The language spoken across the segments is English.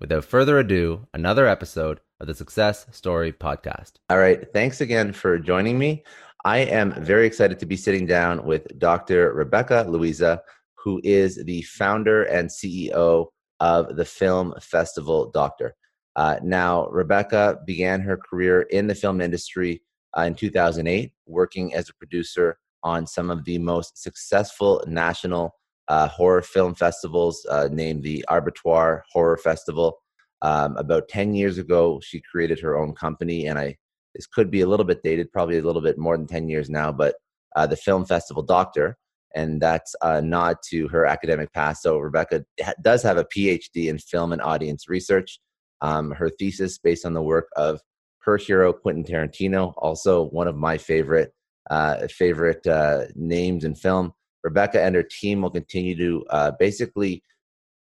Without further ado, another episode of the Success Story Podcast. All right. Thanks again for joining me. I am very excited to be sitting down with Dr. Rebecca Louisa, who is the founder and CEO of the Film Festival Doctor. Uh, now, Rebecca began her career in the film industry uh, in 2008, working as a producer on some of the most successful national uh, horror film festivals, uh, named the Abertoir Horror Festival. Um, about 10 years ago, she created her own company, and I this could be a little bit dated, probably a little bit more than 10 years now, but uh, the Film Festival Doctor, and that's a nod to her academic past. So Rebecca does have a PhD in film and audience research. Um, her thesis based on the work of her hero Quentin Tarantino, also one of my favorite uh, favorite uh, names in film. Rebecca and her team will continue to uh, basically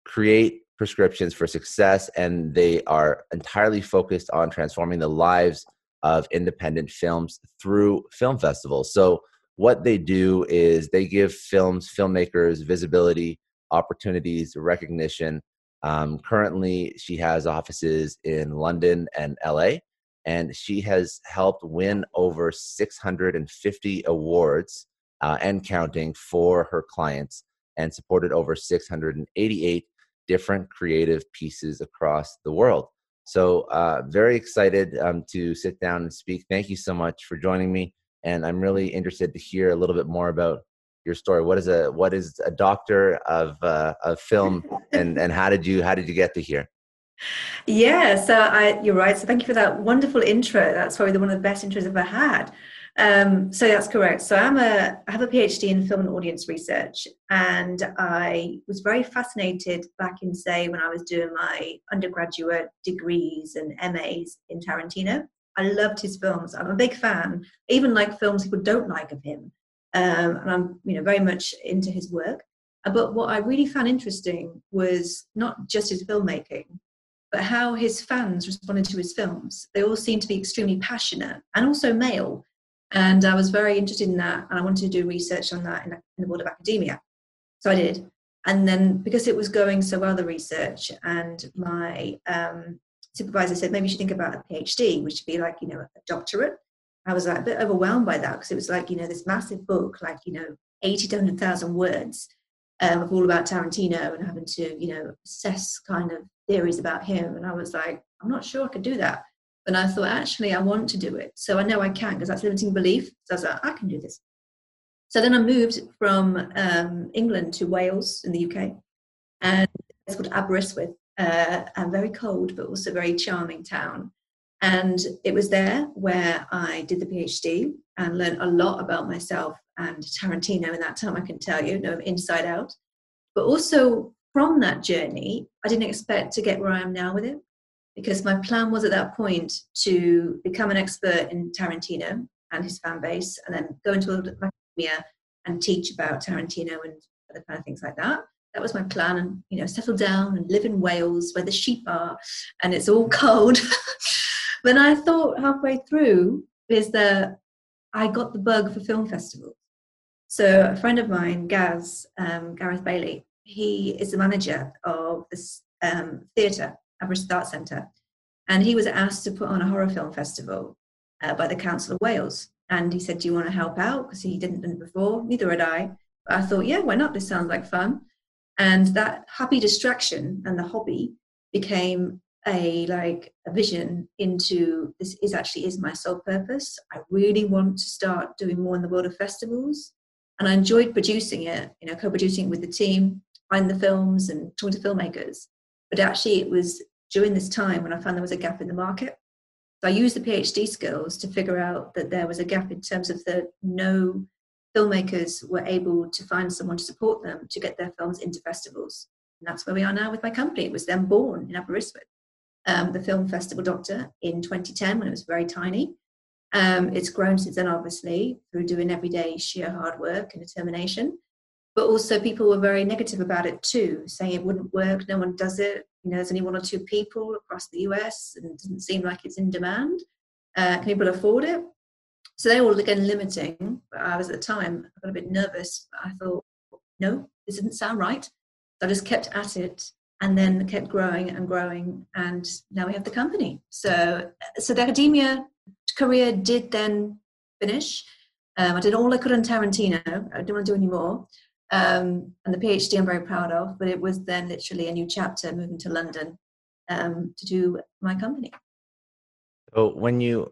create prescriptions for success, and they are entirely focused on transforming the lives of independent films through film festivals. So, what they do is they give films, filmmakers visibility, opportunities, recognition. Um, currently, she has offices in London and LA, and she has helped win over 650 awards uh, and counting for her clients and supported over 688 different creative pieces across the world. So, uh, very excited um, to sit down and speak. Thank you so much for joining me, and I'm really interested to hear a little bit more about your story. What is a what is a doctor of uh, of film, and and how did you how did you get to here? Yeah, so I, you're right. So thank you for that wonderful intro. That's probably one of the best intros I've ever had. Um, so that's correct. So I'm a I have a PhD in film and audience research, and I was very fascinated back in say when I was doing my undergraduate degrees and MAs in Tarantino. I loved his films. I'm a big fan, even like films people don't like of him, um, and I'm you know very much into his work. Uh, but what I really found interesting was not just his filmmaking, but how his fans responded to his films. They all seemed to be extremely passionate and also male. And I was very interested in that, and I wanted to do research on that in, in the world of academia. So I did. And then because it was going so well, the research, and my um, supervisor said, maybe you should think about a PhD, which would be like, you know, a doctorate. I was like a bit overwhelmed by that because it was like, you know, this massive book, like, you know, 80 to 100,000 words um, of all about Tarantino and having to, you know, assess kind of theories about him. And I was like, I'm not sure I could do that. And I thought, actually, I want to do it. So I know I can because that's limiting belief. So I was like, I can do this. So then I moved from um, England to Wales in the UK. And it's called Aberystwyth, uh, a very cold but also very charming town. And it was there where I did the PhD and learned a lot about myself and Tarantino in that time, I can tell you, know, inside out. But also from that journey, I didn't expect to get where I am now with it because my plan was at that point to become an expert in Tarantino and his fan base, and then go into academia and teach about Tarantino and other kind of things like that. That was my plan, and you know, settle down and live in Wales where the sheep are, and it's all cold. but I thought halfway through is that I got the bug for film festivals. So a friend of mine, Gaz, um, Gareth Bailey, he is the manager of this um, theatre Aberystwyth Arts Centre, and he was asked to put on a horror film festival uh, by the Council of Wales. And he said, "Do you want to help out?" Because he didn't do it before. Neither had I. But I thought, yeah, why not? This sounds like fun. And that happy distraction and the hobby became a like a vision into this is actually is my sole purpose. I really want to start doing more in the world of festivals. And I enjoyed producing it, you know, co-producing it with the team, find the films and talking to filmmakers. But actually it was during this time when I found there was a gap in the market. So I used the PhD skills to figure out that there was a gap in terms of that no filmmakers were able to find someone to support them to get their films into festivals. And that's where we are now with my company. It was then born in Aberystwyth. um, the Film Festival Doctor in 2010 when it was very tiny. Um, it's grown since then, obviously, through doing everyday sheer hard work and determination. But also, people were very negative about it too, saying it wouldn't work, no one does it. You know, there's only one or two people across the US, and it doesn't seem like it's in demand. Uh, can people afford it? So they were all again limiting. But I was at the time, I got a bit nervous. I thought, no, this didn't sound right. So I just kept at it and then kept growing and growing and now we have the company so so the academia career did then finish. Um, I did all I could on Tarantino. I didn't want to do any more. Um, and the PhD I'm very proud of, but it was then literally a new chapter moving to London um, to do my company. So when you,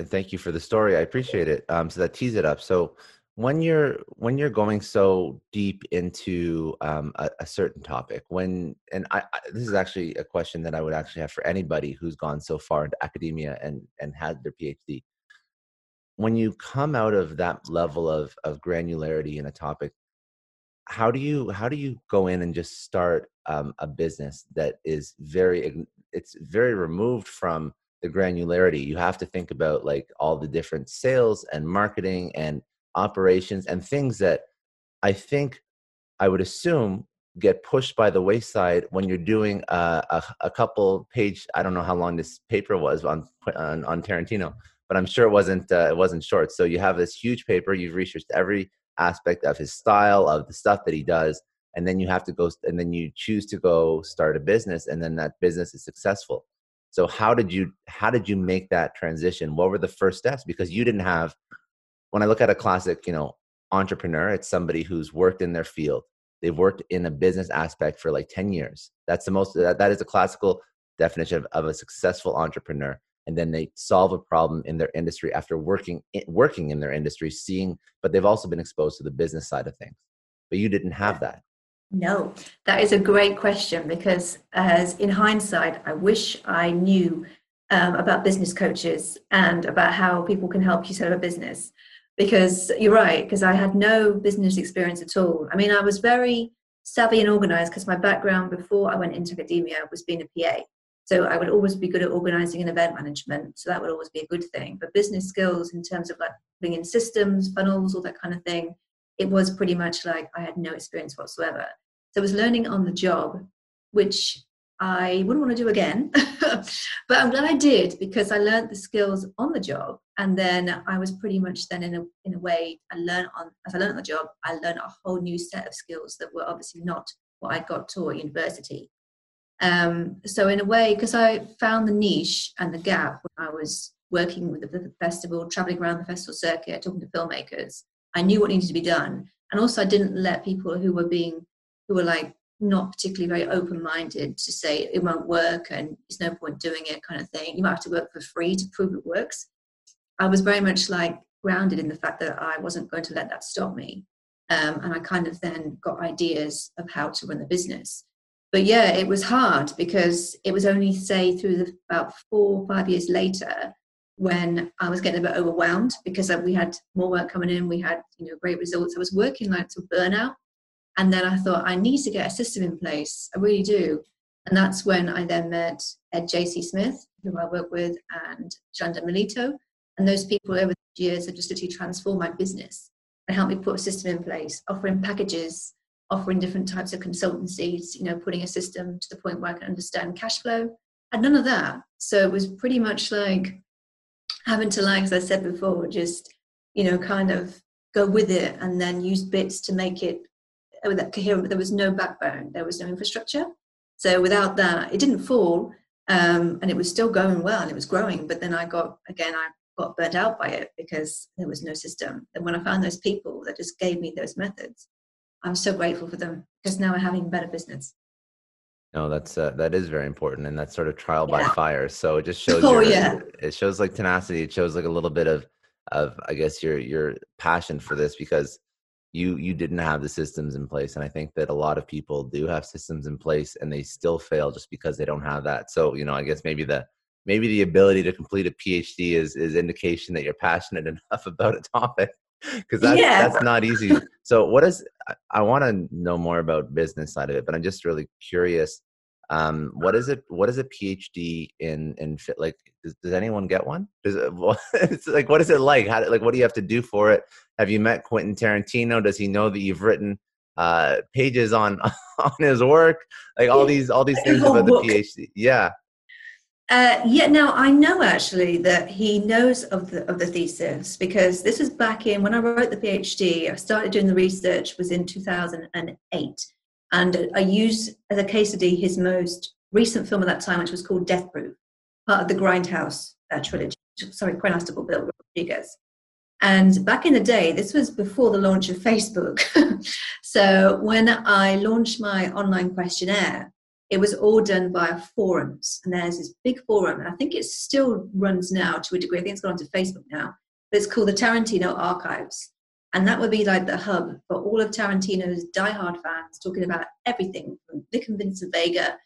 thank you for the story. I appreciate it. Um, so that tease it up. So when you're when you're going so deep into um, a, a, certain topic, when and I, I, this is actually a question that I would actually have for anybody who's gone so far into academia and and had their PhD. When you come out of that level of of granularity in a topic, how do you how do you go in and just start um, a business that is very it's very removed from the granularity? You have to think about like all the different sales and marketing and operations and things that I think I would assume get pushed by the wayside when you're doing a, a, a, couple page i don't know how long this paper was on on, on tarantino but i'm sure it wasn't uh, it wasn't short. So you have this huge paper you've researched every aspect of his style of the stuff that he does and then you have to go and then you choose to go start a business and then that business is successful so how did you how did you make that transition what were the first steps because you didn't have when I look at a classic, you know, entrepreneur, it's somebody who's worked in their field. They've worked in a business aspect for like 10 years. That's the most, that, that is a classical definition of, of a successful entrepreneur. And then they solve a problem in their industry after working, working in their industry, seeing, but they've also been exposed to the business side of things. But you didn't have that. No, that is a great question because, as in hindsight, I wish I knew um, about business coaches and about how people can help you set up a business because you're right because i had no business experience at all i mean i was very savvy and organized because my background before i went into academia was being a pa so i would always be good at organizing and event management so that would always be a good thing but business skills in terms of like putting in systems funnels all that kind of thing it was pretty much like i had no experience whatsoever so i was learning on the job which I wouldn't want to do again. but I'm glad I did because I learned the skills on the job. And then I was pretty much then in a, in a way, I learned on, as I learned on the job, I learned a whole new set of skills that were obviously not what I got taught at university. Um, so in a way, because I found the niche and the gap when I was working with the festival, traveling around the festival circuit, talking to filmmakers, I knew what needed to be done. And also I didn't let people who were being, who were like not particularly very open minded to say it won't work and there's no point doing it kind of thing. You might have to work for free to prove it works. I was very much like grounded in the fact that I wasn't going to let that stop me. Um, and I kind of then got ideas of how to run the business. But yeah, it was hard because it was only, say, through the, about four or five years later when I was getting a bit overwhelmed because we had more work coming in, we had you know great results. I was working like to burnout and then I thought, I need to get a system in place. I really do. And that's when I then met Ed J.C. Smith, who I work with, and John Melito. And those people over the years have just literally transformed my business and helped me put a system in place, offering packages, offering different types of consultancies, you know, putting a system to the point where I can understand cash flow. And none of that. So it was pretty much like having to, like, as I said before, just, you know, kind of go with it and then use bits to make it with that coherent, but there was no backbone, there was no infrastructure. So without that, it didn't fall, um, and it was still going well and it was growing. But then I got again, I got burnt out by it because there was no system. And when I found those people that just gave me those methods, I'm so grateful for them because now we're having better business. No, that's uh, that is very important, and that's sort of trial yeah. by fire. So it just shows. Oh your, yeah. It shows like tenacity. It shows like a little bit of of I guess your your passion for this because you you didn't have the systems in place and i think that a lot of people do have systems in place and they still fail just because they don't have that so you know i guess maybe the maybe the ability to complete a phd is is indication that you're passionate enough about a topic because that's yeah. that's not easy so what is i, I want to know more about business side of it but i'm just really curious Um, what is it? What is a PhD in in fit? Like, does, does anyone get one? Does it, well, it's like what is it like? How like what do you have to do for it? Have you met Quentin Tarantino? Does he know that you've written uh, pages on on his work? Like all these all these things about the PhD. Yeah. Uh, yeah, now I know actually that he knows of the of the thesis because this was back in when I wrote the PhD. I started doing the research was in 2008, and I used as a case study his most recent film at that time, which was called Death Proof, part of the Grindhouse uh, trilogy. Sorry, chronological Bill Rodriguez. And back in the day, this was before the launch of Facebook. so when I launched my online questionnaire, it was all done via forums. And there's this big forum, and I think it still runs now to a degree. I think it's gone to Facebook now. But it's called the Tarantino Archives. And that would be like the hub for all of Tarantino's diehard fans talking about everything from Vic and Vincent Vega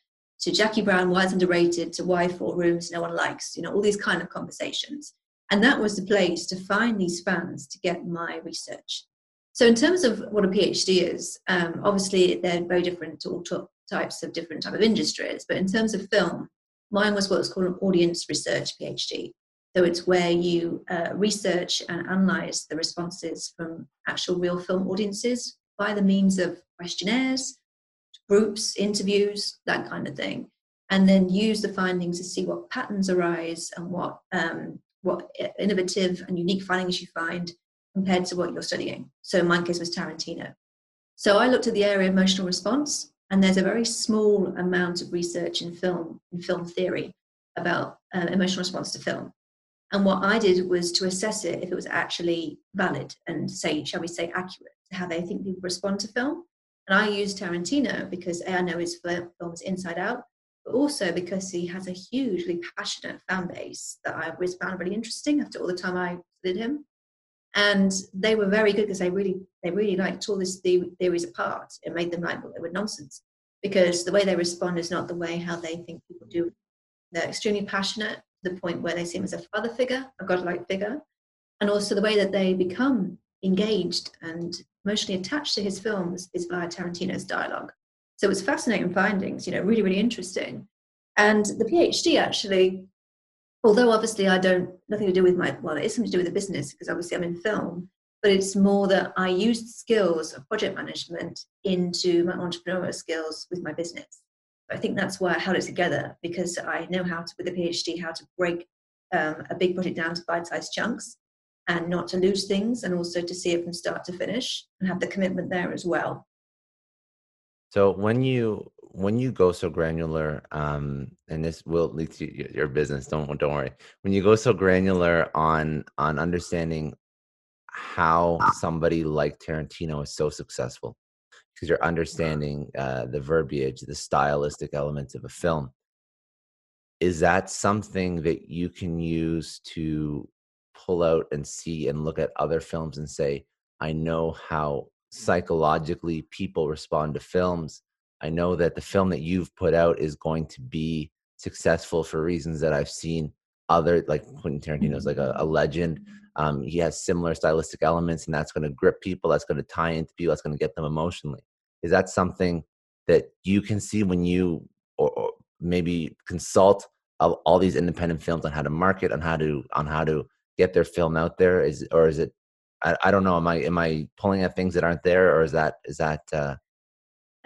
to Jackie Brown, why it's underrated, to why four rooms no one likes, you know, all these kind of conversations. And that was the place to find these fans to get my research. So in terms of what a PhD is, um, obviously they're very different to all types of different type of industries. But in terms of film, mine was what's called an audience research PhD. So it's where you uh, research and analyze the responses from actual real film audiences by the means of questionnaires, groups, interviews, that kind of thing, and then use the findings to see what patterns arise and what um, what innovative and unique findings you find compared to what you're studying. So in my case was Tarantino. So I looked at the area of emotional response and there's a very small amount of research in film, in film theory, about uh, emotional response to film. And what I did was to assess it if it was actually valid and say, shall we say, accurate to how they think people respond to film. And I used Tarantino because A, I know his film films inside out, but also because he has a hugely passionate fan base that I always found really interesting after all the time I studied him and they were very good because they really they really like tore this theories apart. And made them like they were nonsense. Because the way they respond is not the way how they think people do. They're extremely passionate to the point where they see him as a father figure a godlike figure. And also the way that they become engaged and emotionally attached to his films is via tarantino's dialogue. So it's fascinating findings you know really really interesting. And the phd actually although obviously I don't nothing to do with my well, it is something to do with the business because obviously I'm in film, but it's more that I used skills of project management into my entrepreneurial skills with my business. I think that's why I held it together because I know how to, with a PhD, how to break um, a big project down to bite-sized chunks and not to lose things, and also to see it from start to finish and have the commitment there as well. So when you when you go so granular, um, and this will lead to your business. Don't don't worry. When you go so granular on on understanding how somebody like Tarantino is so successful, because you're understanding uh, the verbiage, the stylistic elements of a film. Is that something that you can use to pull out and see and look at other films and say, I know how psychologically people respond to films I know that the film that you've put out is going to be successful for reasons that I've seen other like Quentin Tarantino is like a, a legend. Um, he has similar stylistic elements, and that's going to grip people. That's going to tie into people. That's going to get them emotionally. Is that something that you can see when you or, or maybe consult all, these independent films on how to market, on how to on how to get their film out there? Is or is it? I, I don't know. Am I am I pulling at things that aren't there, or is that is that uh,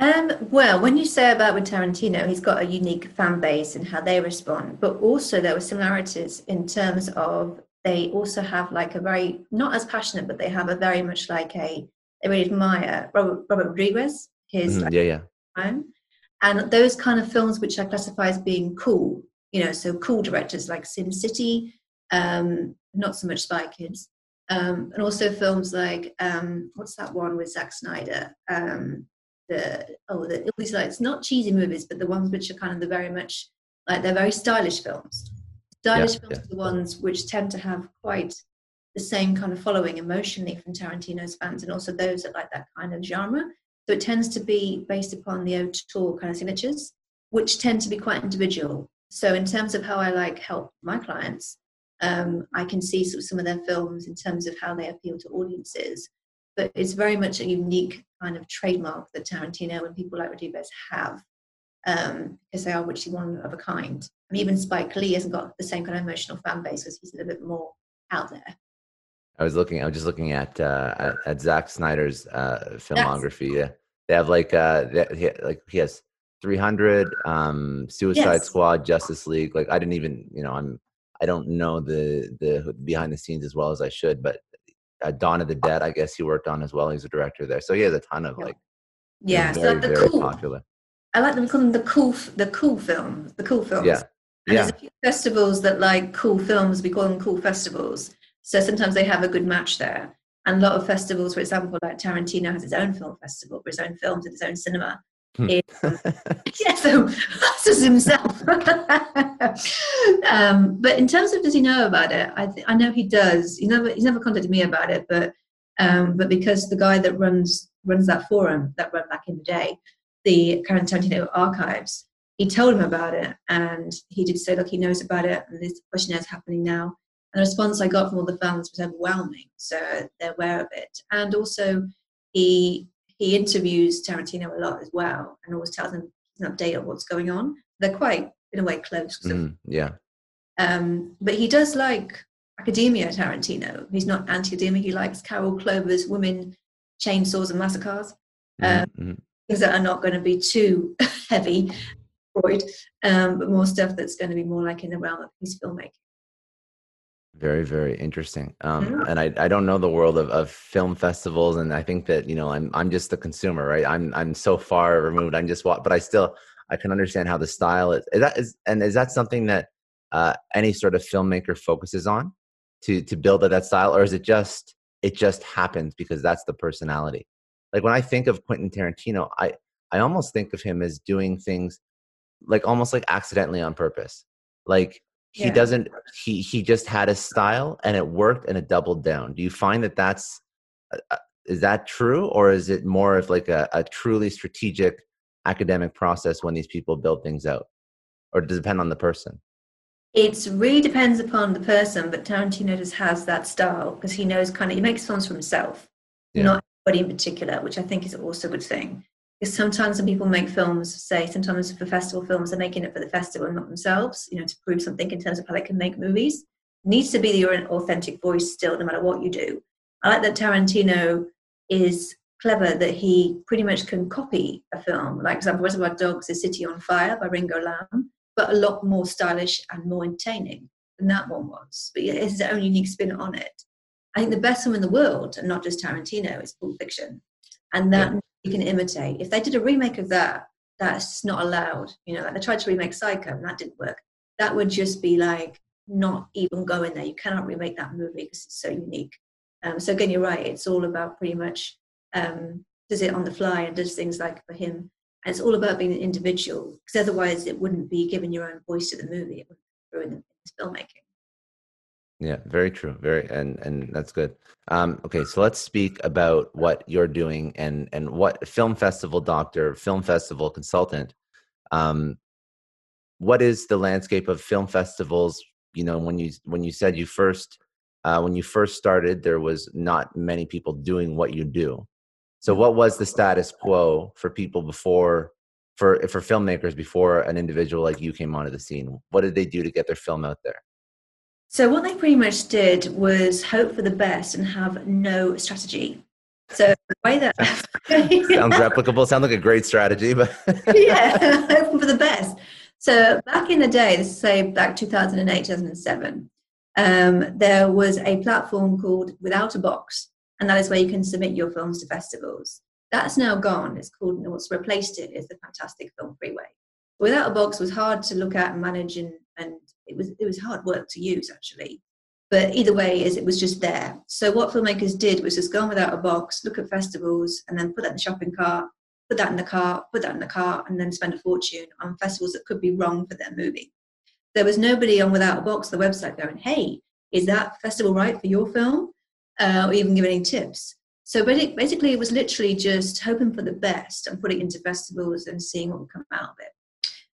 um, well, when you say about with Tarantino, he's got a unique fan base and how they respond, but also there were similarities in terms of they also have like a very not as passionate, but they have a very much like a they really admire Robert, Robert Rodriguez, his mm-hmm. like, yeah yeah, time, and those kind of films which I classify as being cool, you know, so cool directors like Sin City, um, not so much Spy Kids, um, and also films like um, what's that one with Zack Snyder? The oh the all these like it's not cheesy movies, but the ones which are kind of the very much like they're very stylish films. Stylish yeah, films yeah. are the ones which tend to have quite the same kind of following emotionally from Tarantino's fans, and also those that like that kind of genre. So it tends to be based upon the auteur kind of signatures, which tend to be quite individual. So in terms of how I like help my clients, um, I can see sort of some of their films in terms of how they appeal to audiences but it's very much a unique kind of trademark that Tarantino and people like Rodriguez have. um, because they are literally one of a kind. And even Spike Lee hasn't got the same kind of emotional fan base because he's a little bit more out there. I was looking. I was just looking at uh, at, at Zack Snyder's uh, filmography. Yeah, they have like uh, they, he, like he has 300, um, Suicide Yes. Squad, Justice League. Like I didn't even, you know, I'm I don't know the the behind the scenes as well as I should, but uh, Dawn of the Dead, I guess he worked on as well. He's a director there, so he has a ton of like Yeah, very so the very cool. popular. I like them call them the cool, the cool films, the cool films. Yeah, And yeah, there's a few festivals that like cool films. We call them cool festivals. So sometimes they have a good match there. And a lot of festivals, for example, like Tarantino has his own film festival for his own films and his own cinema. Hmm. Yeah, so just himself. um, but in terms of does he know about it? I th- I know he does. He never he's never contacted me about it, but um, but because the guy that runs runs that forum that ran back in the day, the current Tarantino archives, he told him about it, and he did say, look, he knows about it, and this questionnaire is happening now. And the response I got from all the fans was overwhelming, so they're aware of it. And also, he he interviews Tarantino a lot as well, and always tells him an update of what's going on. They're quite, in a way, close. Mhm, yeah, um, but he does like academia, Tarantino. He's not anti-academia. He likes Carol Clover's Women, Chainsaws and Massacres Mhm, Um, mhm. things that are not going to be too heavy, Freud, um, but more stuff that's going to be more like in the realm of his filmmaking. Very, very interesting. Um, Yeah. and I, I don't know the world of, of film festivals, and I think that you know I'm I'm just a consumer, right? I'm I'm so far removed. I'm just wa- but I still I can understand how the style is. Is that is and is that something that uh, any sort of filmmaker focuses on to to build that style, or is it just it just happens because that's the personality? Like when I think of Quentin Tarantino, I I almost think of him as doing things like almost like accidentally on purpose, like he Yeah. doesn't he he just had a style and it worked and it doubled down do you find that that's uh, uh, is that true or is it more of like a, a truly strategic academic process when these people build things out or does it depend on the person It really depends upon the person, but Tarantino just has that style because he knows kind of he makes films for himself, Yeah. not anybody in particular, which I think is also a good thing. Because sometimes when people make films, say sometimes for festival films, they're making it for the festival and not themselves, you know, to prove something in terms of how they can make movies. It needs to be your authentic voice still, no matter what you do. I like that Tarantino is clever that he pretty much can copy a film. Like, for example, Reservoir Dogs is City on Fire by Ringo Lam, but a lot more stylish and more entertaining than that one was. But its own unique spin on it. I think the best film in the world, and not just Tarantino, is Pulp Fiction. And that you can imitate. If they did a remake of that, that's not allowed. You know, like they tried to remake Psycho and that didn't work. That would just be like not even going there. You cannot remake that movie because it's so unique. Um, so again, you're right. It's all about pretty much um, does it on the fly and does things like for him. And it's all about being an individual because otherwise it wouldn't be giving your own voice to the movie. It would ruin the filmmaking. Yeah very true very and and that's good. Um okay so let's speak about what you're doing and and what film festival doctor film festival consultant um what is the landscape of film festivals? You know when you when you said you first uh, when you first started there was not many people doing what you do. So what was the status quo for people before for for filmmakers before an individual like you came onto the scene? What did they do to get their film out there So what they pretty much did was hope for the best and have no strategy. So the way that sounds replicable sounds like a great strategy but yeah, hoping for the best. So back in the day, let's say back 2008, 2007, um, there was a platform called Without a Box, and that is where you can submit your films to festivals. That's now gone. It's called, what's replaced it is the Fantastic Film Freeway. Without a Box was hard to look at and manage, and, and it was it was hard work to use actually. But either way, is it was just there. So what filmmakers did was just go on without a box, look at festivals, and then put that in the shopping cart, put that in the cart, put that in the cart, and then spend a fortune on festivals that could be wrong for their movie. There was nobody on Without a Box, the website, going, hey, is that festival right for your film? Uh, or even give any tips. So basically, it was literally just hoping for the best and putting into festivals and seeing what would come out of it.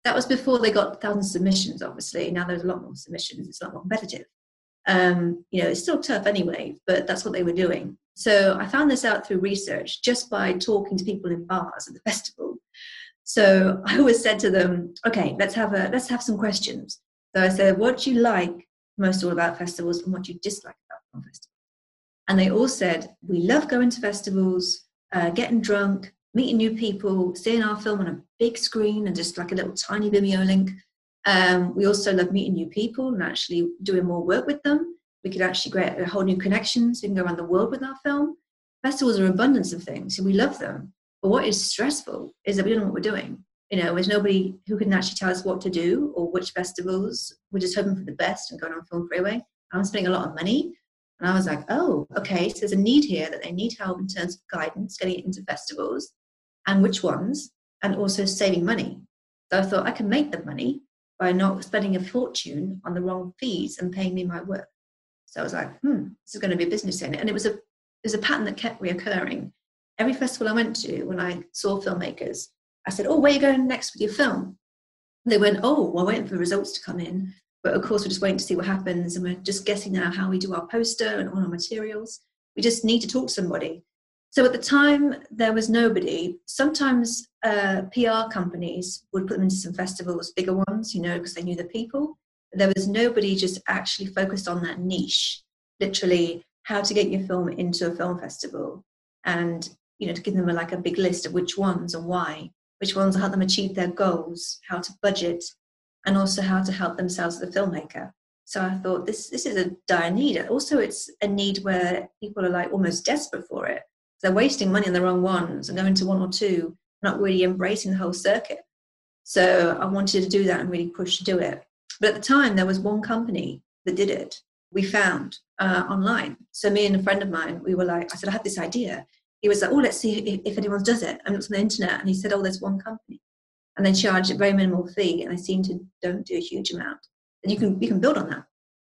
That was before they got thousands of submissions, obviously. Now there's a lot more submissions, it's a lot more competitive. Um, you know, it's still tough anyway, but that's what they were doing. So I found this out through research just by talking to people in bars at the festival. So I always said to them, okay, let's have a let's have some questions. So I said, what do you like most all about festivals and what do you dislike about festivals? And they all said, we love going to festivals, uh, getting drunk, meeting new people, seeing our film on a big screen and just like a little tiny Vimeo link. Um, we also love meeting new people and actually doing more work with them. We could actually create a whole new connections. We can go around the world with our film. Festivals are abundance of things, so we love them. But what is stressful is that we don't know what we're doing. You know, there's nobody who can actually tell us what to do or which festivals. We're just hoping for the best and going on Film Freeway. I'm spending a lot of money. And I was like, oh, okay, so there's a need here that they need help in terms of guidance, getting it into festivals and which ones, and also saving money. So I thought I can make the money by not spending a fortune on the wrong fees and paying me my work. So I was like, hmm, this is going to be a business in it. And it was a it was a pattern that kept reoccurring every festival I went to, when I saw filmmakers, I said, Oh, where are you going next with your film? They went, Oh, we're waiting for the results to come in. But of course, we're just waiting to see what happens. And we're just guessing now how we do our poster and all our materials. We just need to talk to somebody. So at the time, there was nobody. Sometimes uh, PR companies would put them into some festivals, bigger ones, you know, because they knew the people. There was nobody just actually focused on that niche, literally how to get your film into a film festival and you know to give them a, like a big list of which ones and why which ones help them achieve their goals how to budget and also how to help themselves as a filmmaker so i thought this this is a dire need also it's a need where people are like almost desperate for it they're wasting money on the wrong ones and going to one or two not really embracing the whole circuit so i wanted to do that and really push to do it but at the time there was one company that did it we found uh, online so me and a friend of mine we were like i said i had this idea he was like, oh, let's see if, if anyone does it. And it's on the internet. And he said, oh, there's one company. And they charge a very minimal fee. And they seem to don't do a huge amount. And you can, you can build on that.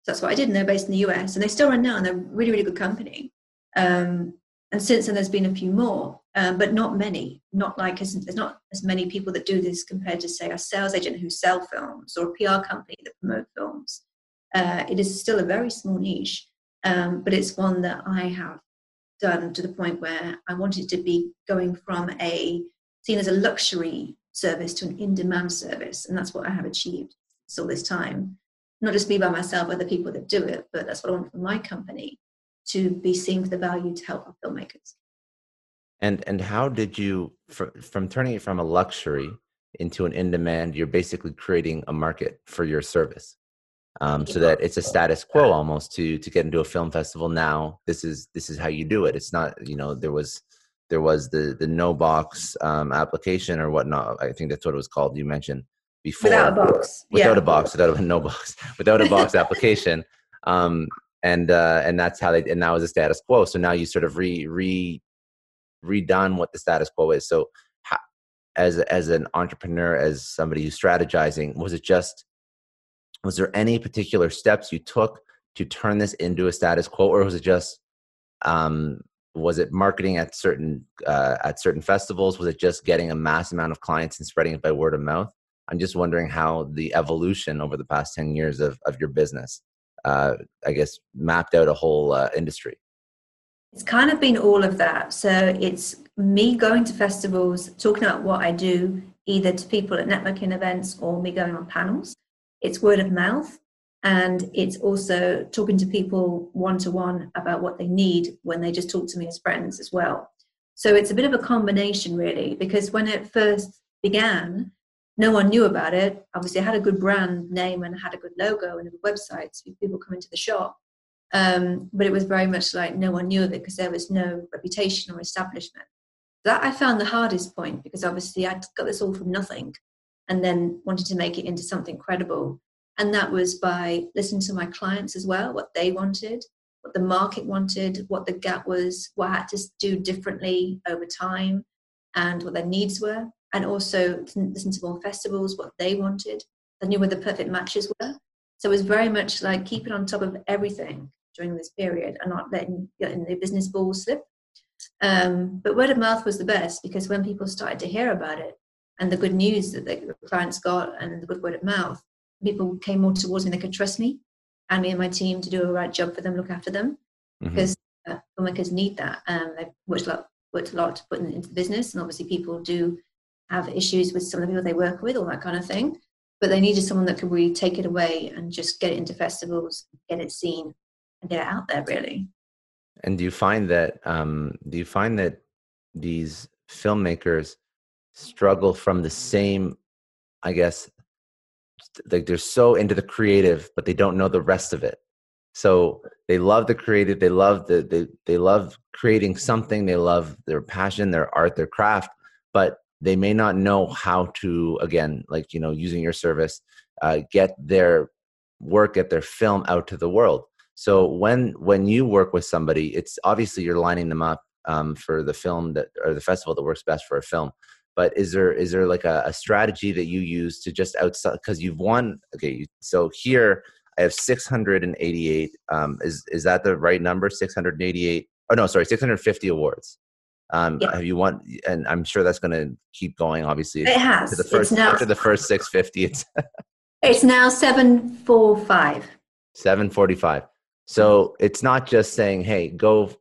So that's what I did. And they're based in the US. And they still run now. And they're really, really good company. Um, and since then, there's been a few more, um, but not many. Not like as, there's not as many people that do this compared to, say, a sales agent who sell films or a PR company that promote films. Uh, it is still a very small niche, um, but it's one that I have done to the point where I wanted to be going from a seen as a luxury service to an in-demand service, and that's what I have achieved all this time. Not just me by myself, other people that do it, but that's what I want for my company to be seen for the value to help our filmmakers. And and how did you from, from turning it from a luxury into an in-demand? You're basically creating a market for your service. Um, so that it's a status quo almost to to get into a film festival now. This is this is how you do it. It's not you know there was there was the the no box um, application or whatnot. I think that's what it was called you mentioned before without a box. Without yeah. a box without a no box without a box application. Um, and uh, and that's how they and that was the status quo. So now you sort of re re redone what the status quo is. So how, as as an entrepreneur as somebody who's strategizing was it just was there any particular steps you took to turn this into a status quo or was it just um, was it marketing at certain uh, at certain festivals? Was it just getting a mass amount of clients and spreading it by word of mouth? I'm just wondering how the evolution over the past 10 years of, of your business uh, i guess mapped out a whole uh, industry. It's kind of been all of that. So it's me going to festivals talking about what i do either to people at networking events or me going on panels. It's word of mouth and it's also talking to people one to one about what they need when they just talk to me as friends as well. So it's a bit of a combination, really, because when it first began, no one knew about it. Obviously, I had a good brand name and I had a good logo and a good website, so people come into the shop. Um, but it was very much like no one knew of it because there was no reputation or establishment. That I found the hardest point because obviously I got this all from nothing and then wanted to make it into something credible. And that was by listening to my clients as well, what they wanted, what the market wanted, what the gap was, what I had to do differently over time, and what their needs were. And also listen to more festivals, what they wanted. I knew where the perfect matches were. So it was very much like keeping on top of everything during this period and not letting, letting the business ball slip. Um, but word of mouth was the best because when people started to hear about it, and the good news that the clients got and the good word of mouth, people came more towards me. They could trust me and me and my team to do a right job for them, look after them, mm-hmm. because uh, filmmakers need that. Um, they've worked a lot, worked a lot to put into the business, and obviously people do have issues with some of the people they work with, all that kind of thing. But they needed someone that could really take it away and just get it into festivals, get it seen, and get it out there, really. And do you find that um, do you find that these filmmakers struggle from the same, I guess, like they're so into the creative, but they don't know the rest of it. So they love the creative, they love the they they love creating something, they love their passion, their art, their craft, but they may not know how to again, like you know, using your service, uh, get their work, get their film out to the world. So when when you work with somebody, it's obviously you're lining them up um, for the film that or the festival that works best for a film. But is there is there like a, a strategy that you use to just outside because you've won? Okay, so here I have 688. Um, is is that the right number? 688. Oh no, sorry, 650 awards. Um, yeah. Have you won? And I'm sure that's going to keep going. Obviously, it has. the first now, after the first 650, it's it's now 745. 745. So it's not just saying, "Hey, go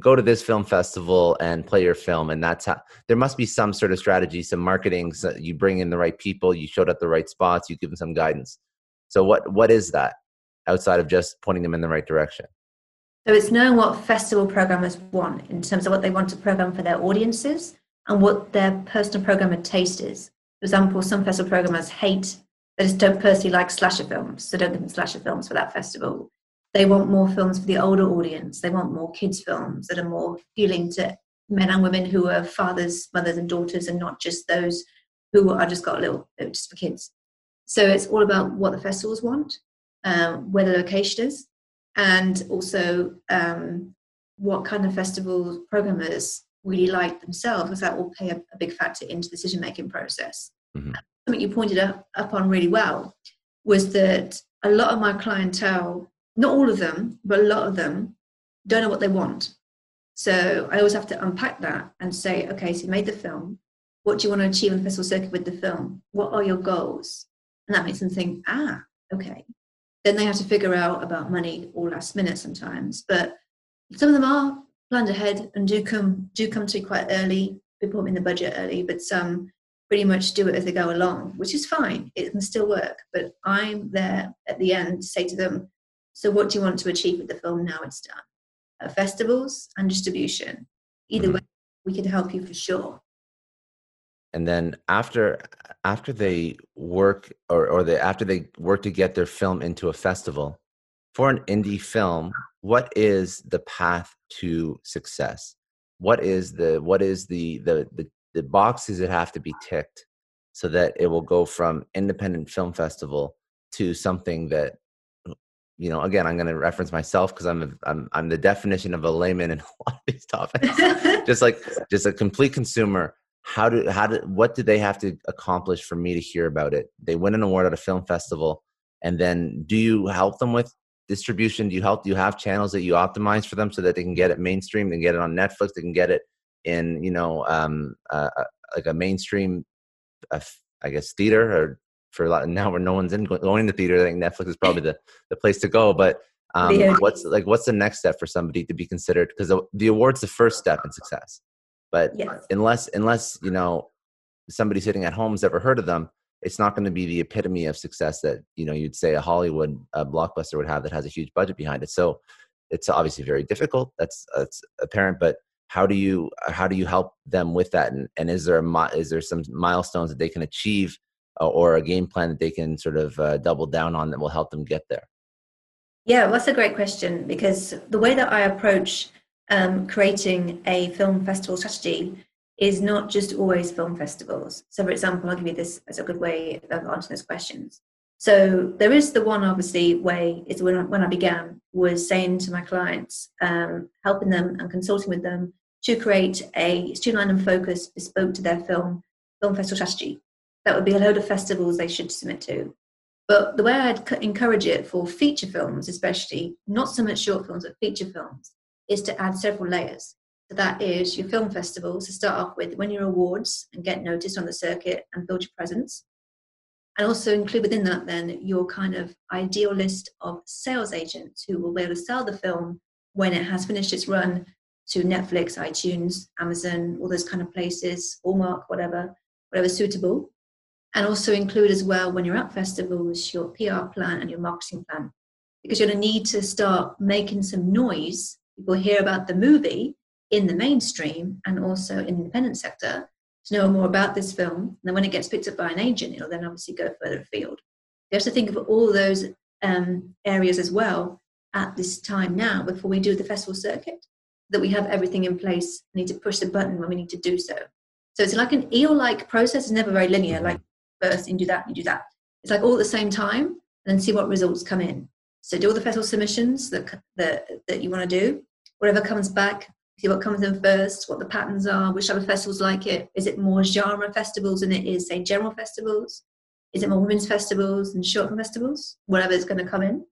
go to this film festival and play your film," and that's how. There must be some sort of strategy, some marketing. So you bring in the right people, you showed at the right spots, you give them some guidance. So what what is that outside of just pointing them in the right direction? So it's knowing what festival programmers want in terms of what they want to program for their audiences and what their personal programmer taste is. For example, some festival programmers hate they just don't personally like slasher films, so don't give them slasher films for that festival they want more films for the older audience. They want more kids' films that are more appealing to men and women who are fathers, mothers, and daughters, and not just those who are just got a little just for kids. So it's all about what the festivals want, um, where the location is, and also um, what kind of festival programmers really like themselves, because that will play a, a big factor into the decision making process. Mm-hmm. Something you pointed up, up on really well was that a lot of my clientele not all of them, but a lot of them don't know what they want. So I always have to unpack that and say, okay, so you made the film. What do you want to achieve on the festival circuit with the film? What are your goals? And that makes them think, ah, okay. Then they have to figure out about money all last minute sometimes. But some of them are planned ahead and do come do come to quite early. People in the budget early, but some pretty much do it as they go along, which is fine. It can still work. But I'm there at the end to say to them, so, what do you want to achieve with the film now it's done? Uh, festivals and distribution. Either mm-hmm. way, we can help you for sure. And then after after they work or or they after they work to get their film into a festival, for an indie film, what is the path to success? What is the what is the the the, the boxes that have to be ticked so that it will go from independent film festival to something that you know, again, I'm going to reference myself because I'm, a, I'm I'm the definition of a layman in a lot of these topics. just like just a complete consumer. How do how do what do they have to accomplish for me to hear about it? They win an award at a film festival, and then do you help them with distribution? Do you help? Do you have channels that you optimize for them so that they can get it mainstream? They can get it on Netflix. They can get it in you know um, uh, like a mainstream, uh, I guess theater or for a lot now where no one's in going to the theater. I think Netflix is probably the, the place to go. But um, what's like what's the next step for somebody to be considered? Because the, the award's the first step in success. But yes. unless unless you know somebody sitting at home has ever heard of them, it's not going to be the epitome of success that you know you'd say a Hollywood a blockbuster would have that has a huge budget behind it. So it's obviously very difficult. That's that's apparent. But how do you how do you help them with that? And, and is there a is there some milestones that they can achieve uh, or a game plan that they can sort of uh, double down on that will help them get there? Yeah, well, that's a great question because the way that I approach um, creating a film festival strategy is not just always film festivals. So, for example, I'll give you this as a good way of answering those questions. So, there is the one obviously way is when I, when I began was saying to my clients, um, helping them and consulting with them to create a streamlined and focused, bespoke to their film film festival strategy that would be a load of festivals they should submit to. But the way I'd encourage it for feature films, especially, not so much short films, but feature films, is to add several layers. So that is your film festivals to start off with, win your awards and get noticed on the circuit and build your presence. And also include within that then your kind of ideal list of sales agents who will be able to sell the film when it has finished its run to Netflix, iTunes, Amazon, all those kind of places, Hallmark, whatever, whatever's suitable. And also include as well when you're at festivals your PR plan and your marketing plan. Because you're going to need to start making some noise. People hear about the movie in the mainstream and also in the independent sector to know more about this film. And then when it gets picked up by an agent, it'll then obviously go further afield. You have to think of all those um, areas as well at this time now before we do the festival circuit, that we have everything in place. We need to push the button when we need to do so. So it's like an eel-like process. It's never very linear. Like first you do that, you do that. It's like all at the same time, and then see what results come in. So do all the festival submissions that that, that you want to do. Whatever comes back, see what comes in first, what the patterns are, which other festivals like it. Is it more genre festivals than it is, say, general festivals? Is it more women's festivals and short film festivals? Whatever is going to come in.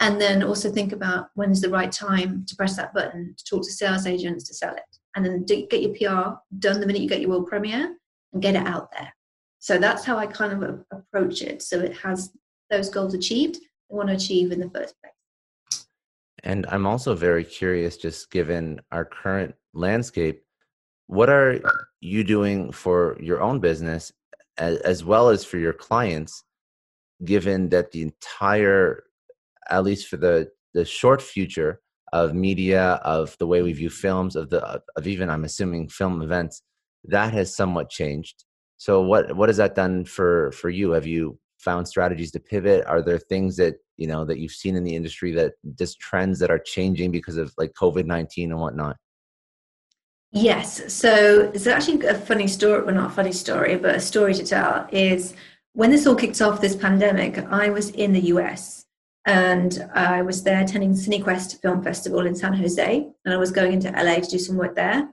And then also think about when is the right time to press that button to talk to sales agents to sell it. And then get your PR done the minute you get your world premiere and get it out there. So that's how I kind of approach it. So it has those goals achieved want to achieve in the first place. And I'm also very curious, just given our current landscape, what are you doing for your own business as, as well as for your clients, given that the entire, at least for the, the short future of media, of the way we view films, of the of even I'm assuming film events, that has somewhat changed. So what what has that done for for you? Have you found strategies to pivot? Are there things that you know that you've seen in the industry that just trends that are changing because of like COVID nineteen and whatnot? Yes. So it's actually a funny story. Well, not a funny story, but a story to tell is when this all kicked off, this pandemic, I was in the US and I was there attending CineQuest Film Festival in San Jose, and I was going into LA to do some work there.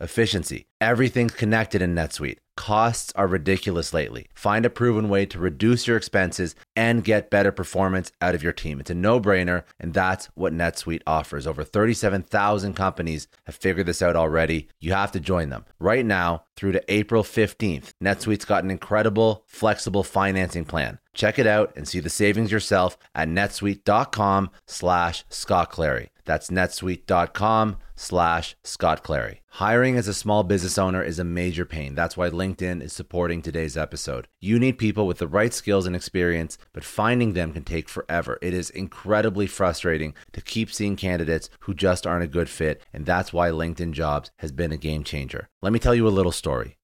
efficiency. Everything's connected in NetSuite. Costs are ridiculous lately. Find a proven way to reduce your expenses and get better performance out of your team. It's a no brainer, and that's what NetSuite offers. Over 37,000 companies have figured this out already. You have to join them. Right now, through to April 15th, NetSuite's got an incredible, flexible financing plan. Check it out and see the savings yourself at netsuite.com slash Scott Clary. That's netsuite.com slash Scott Clary. Hiring as a small business owner is a major pain. That's why LinkedIn is supporting today's episode. You need people with the right skills and experience, but finding them can take forever. It is incredibly frustrating to keep seeing candidates who just aren't a good fit, and that's why LinkedIn Jobs has been a game changer. Let me tell you a little story.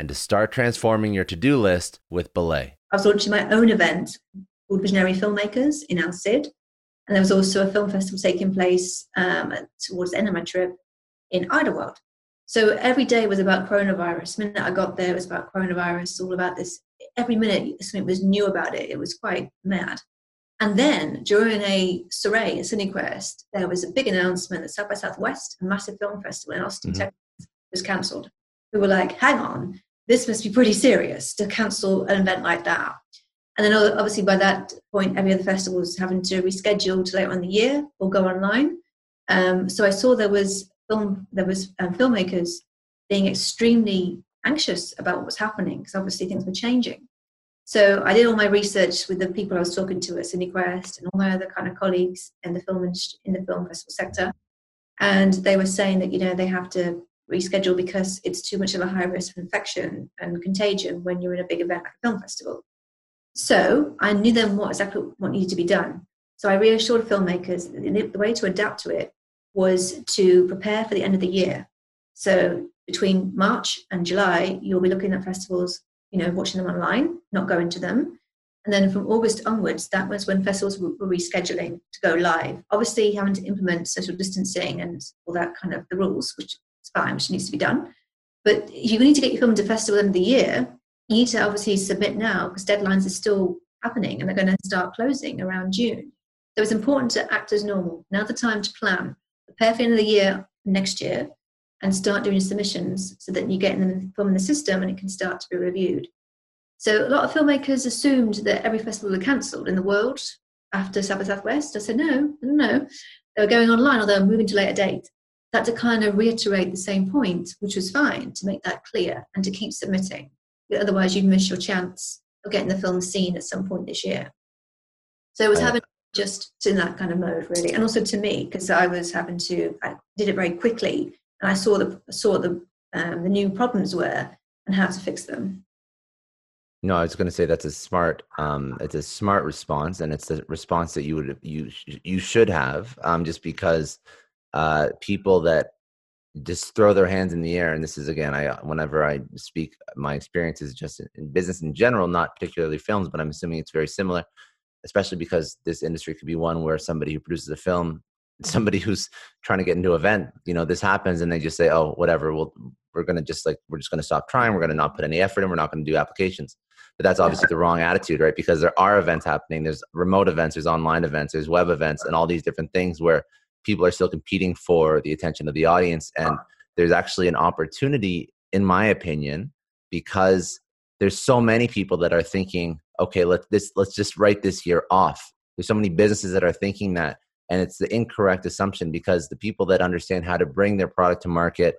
and to start transforming your to do list with Belay. I was launching my own event called Visionary Filmmakers in Al Cid. And there was also a film festival taking place um, towards the end of my trip in Idyllwild. So every day was about coronavirus. The minute I got there, it was about coronavirus, all about this. Every minute, something was new about it. It was quite mad. And then during a soiree at CineQuest, there was a big announcement that South by Southwest, a massive film festival in Austin, mm-hmm. Texas, was cancelled. We were like, hang on, this must be pretty serious to cancel an event like that. And then obviously by that point, every other festival was having to reschedule to later in the year or go online. Um, so I saw there was film, there was um, filmmakers being extremely anxious about what was happening because obviously things were changing. So I did all my research with the people I was talking to at CineQuest and all my other kind of colleagues in the film in the film festival sector, and they were saying that you know they have to reschedule because it's too much of a high risk of infection and contagion when you're in a big event like a film festival. So I knew then what exactly what needed to be done. So I reassured filmmakers the way to adapt to it was to prepare for the end of the year. So between March and July, you'll be looking at festivals, you know, watching them online, not going to them. And then from August onwards, that was when festivals were rescheduling to go live. Obviously, having to implement social distancing and all that kind of the rules, which which needs to be done. But you need to get your film to festival end of the year, you need to obviously submit now because deadlines are still happening and they're going to start closing around June. So it's important to act as normal. Now the time to plan, prepare for the end of the year next year, and start doing submissions so that you get them from the system and it can start to be reviewed. So a lot of filmmakers assumed that every festival was cancelled in the world after South by Southwest. I said no, no, no. They were going online were moving to later date. That to kind of reiterate the same point, which was fine to make that clear and to keep submitting. Otherwise, you'd miss your chance of getting the film seen at some point this year. So it was having just in that kind of mode really, and also to me because I was having to I did it very quickly and I saw the saw the um, the new problems were and how to fix them. No, I was going to say that's a smart, um, it's a smart response, and it's the response that you would you you should have, um, just because uh, people that just throw their hands in the air, and this is again, I whenever I speak, my experience is just in business in general, not particularly films, but I'm assuming it's very similar, especially because this industry could be one where somebody who produces a film somebody who's trying to get into event you know this happens and they just say oh whatever we'll we're going to just like we're just going to stop trying we're going to not put any effort in we're not going to do applications. But that's obviously the wrong attitude right? Because there are events happening there's remote events there's online events there's web events and all these different things where people are still competing for the attention of the audience. And there's actually an opportunity in my opinion because there's so many people that are thinking okay let this let's just write this year off. There's so many businesses that are thinking that and it's the incorrect assumption because the people that understand how to bring their product to market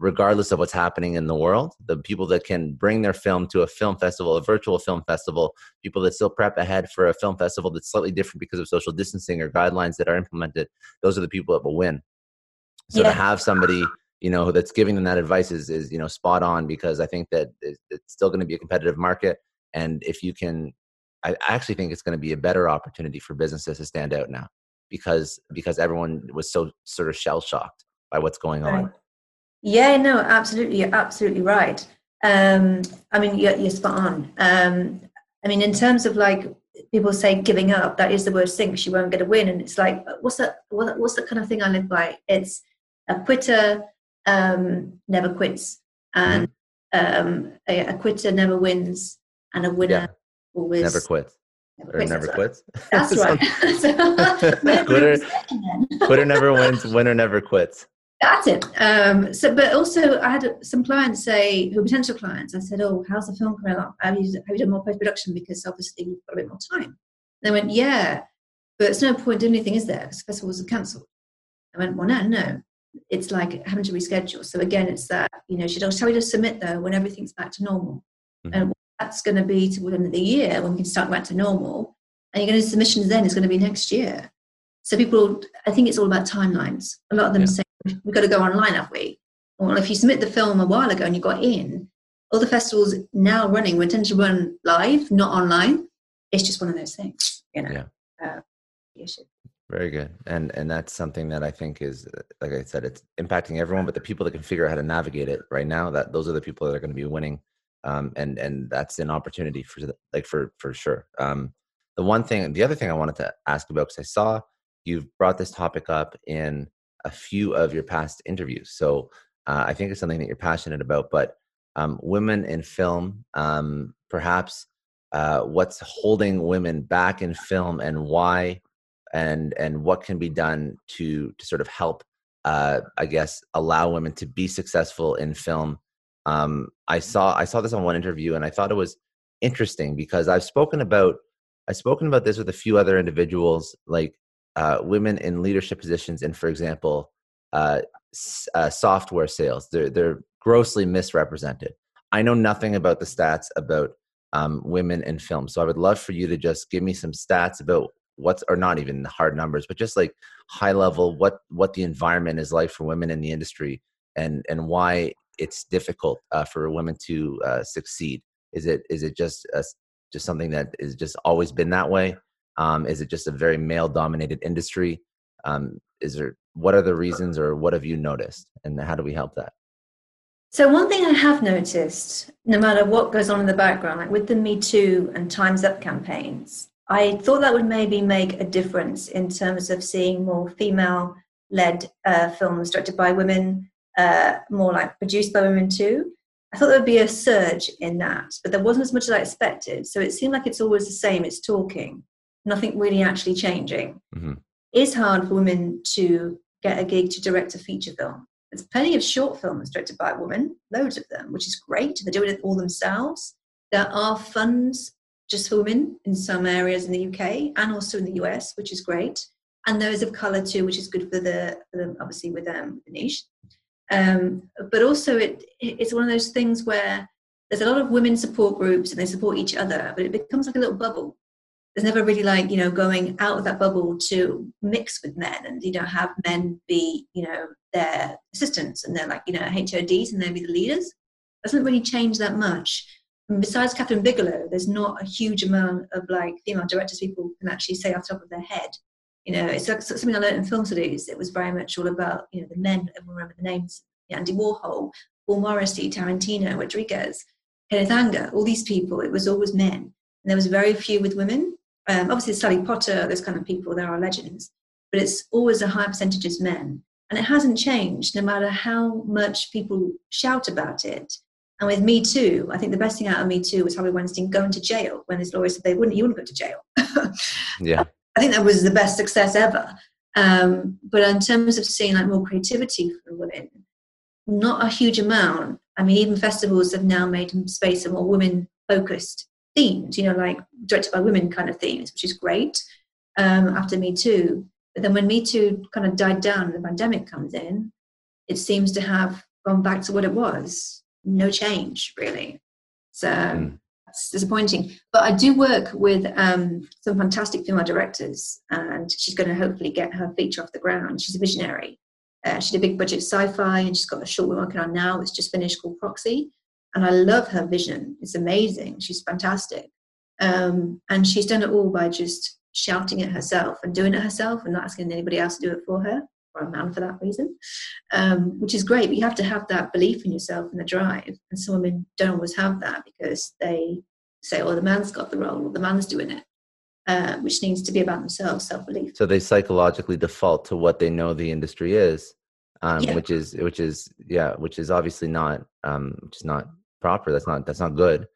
regardless of what's happening in the world the people that can bring their film to a film festival a virtual film festival people that still prep ahead for a film festival that's slightly different because of social distancing or guidelines that are implemented those are the people that will win so yeah. to have somebody you know that's giving them that advice is, is you know spot on because i think that it's still going to be a competitive market and if you can i actually think it's going to be a better opportunity for businesses to stand out now because because everyone was so sort of shell shocked by what's going on. Right. Yeah, no, absolutely, you're absolutely right. Um, I mean, you're, you're spot on. Um, I mean, in terms of like people say giving up, that is the worst thing because you won't get a win. And it's like, what's that? What, what's the kind of thing I live by? It's a quitter um, never quits, and mm-hmm. um, a, a, quitter never wins, and a winner yeah. always never quits. Never or quits. never quits. That's right. quitter, quitter never wins. Winner never quits. That's it. Um, so, but also, I had some clients say, who are potential clients, I said, "Oh, how's the film coming along? Have you, have you done more post production because obviously you've got a bit more time?" they went, "Yeah, but it's no point doing anything, is there? Because festivals are cancelled." I went, "Well, no, no. It's like having to reschedule. So again, it's that you know, should I tell you to submit though when everything's back to normal? Mm-hmm. And that's going to be to the end of the year when we can start back to normal. And you're going to submissions then is going to be next year. So people, I think it's all about timelines. A lot of them yeah. say we've got to go online, have we? Well, if you submit the film a while ago and you got in, all the festivals now running, we tend to run live, not online. It's just one of those things, you know. Yeah. Uh, Very good, and and that's something that I think is, like I said, it's impacting everyone. But the people that can figure out how to navigate it right now, that those are the people that are going to be winning um, and and that's an opportunity for like for for sure. Um, the one thing, the other thing I wanted to ask about because I saw you've brought this topic up in a few of your past interviews, so uh, I think it's something that you're passionate about. But um, women in film, um, perhaps uh, what's holding women back in film and why, and and what can be done to to sort of help, uh, I guess, allow women to be successful in film um, I saw I saw this on one interview and I thought it was interesting because I've spoken about I've spoken about this with a few other individuals like uh, women in leadership positions in, for example, uh, uh, software sales. They're they're grossly misrepresented. I know nothing about the stats about um, women in film, so I would love for you to just give me some stats about what's or not even hard numbers, but just like high level what what the environment is like for women in the industry and and why it's difficult uh, for women to uh, succeed? Is it is it just a, just something that is just always been that way? Um, is it just a very male dominated industry? Um, is there what are the reasons or what have you noticed and how do we help that? So one thing I have noticed, no matter what goes on in the background, like with the Me Too and Times Up campaigns, I thought that would maybe make a difference in terms of seeing more female-led uh, films directed by women, uh, more like produced by women too. I thought there would be a surge in that, but there wasn't as much as I expected. So it seemed like it's always the same. It's talking, nothing really actually changing. Mm-hmm. It's hard for women to get a gig to direct a feature film. There's plenty of short films directed by women, loads of them, which is great. They're doing it all themselves. There are funds just for women in some areas in the UK and also in the US, which is great. And those of colour too, which is good for the, for the obviously with um, the niche. Um, but also, it it's one of those things where there's a lot of women support groups and they support each other, but it becomes like a little bubble. There's never really like you know going out of that bubble to mix with men and you know have men be you know their assistants and they're like you know HODs and they'll be the leaders. Doesn't really change that much. And besides Kathryn Bigelow, there's not a huge amount of like female directors people can actually say off the top of their head you know, it's like something I learned in film studies. It was very much all about, you know, the men, everyone remember the names, Andy Warhol, Paul Morrissey, Tarantino, Rodriguez, Kenneth Anger, all these people, it was always men. And there was very few with women. Um, obviously, Sally Potter, those kind of people, there are legends, but it's always a high percentage is men. And it hasn't changed no matter how much people shout about it. And with Me Too, I think the best thing out of Me Too was Harvey Weinstein going to jail when his lawyers said they wouldn't, you wouldn't go to jail. yeah. I think that was the best success ever. Um, but in terms of seeing like more creativity from women, not a huge amount. I mean, even festivals have now made space for more women focused themes, you know, like directed by women kind of themes, which is great um, after Me Too. But then when Me Too kind of died down, and the pandemic comes in, it seems to have gone back to what it was. No change, really. So mm that's disappointing. But I do work with um, some fantastic female directors, and she's going to hopefully get her feature off the ground. She's a visionary. Uh, she did a big budget sci-fi, and she's got a short we're working on now that's just finished called Proxy. And I love her vision. It's amazing. She's fantastic, um, and she's done it all by just shouting it herself and doing it herself, and not asking anybody else to do it for her or a man for that reason, um, which is great. But you have to have that belief in yourself and the drive. And some women don't always have that because they say, "Oh, the man's got the role, or the man's doing it," uh, which needs to be about themselves, self belief. So they psychologically default to what they know the industry is, um, yeah. which is which is yeah, which is obviously not um, which is not proper. That's not that's not good.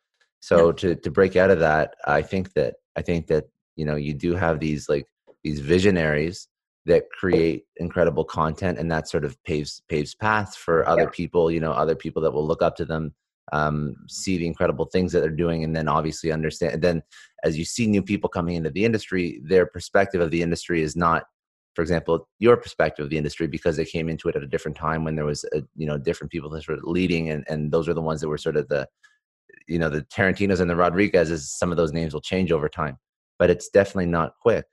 So no. to to break out of that, I think that I think that you know you do have these like these visionaries that create incredible content and that sort of paves paves paths for other yeah. people you know other people that will look up to them um, see the incredible things that they're doing and then obviously understand and then as you see new people coming into the industry their perspective of the industry is not for example your perspective of the industry because they came into it at a different time when there was a, you know different people that were leading and, and those are the ones that were sort of the you know the tarantinos and the rodriguezes some of those names will change over time. But it's definitely not quick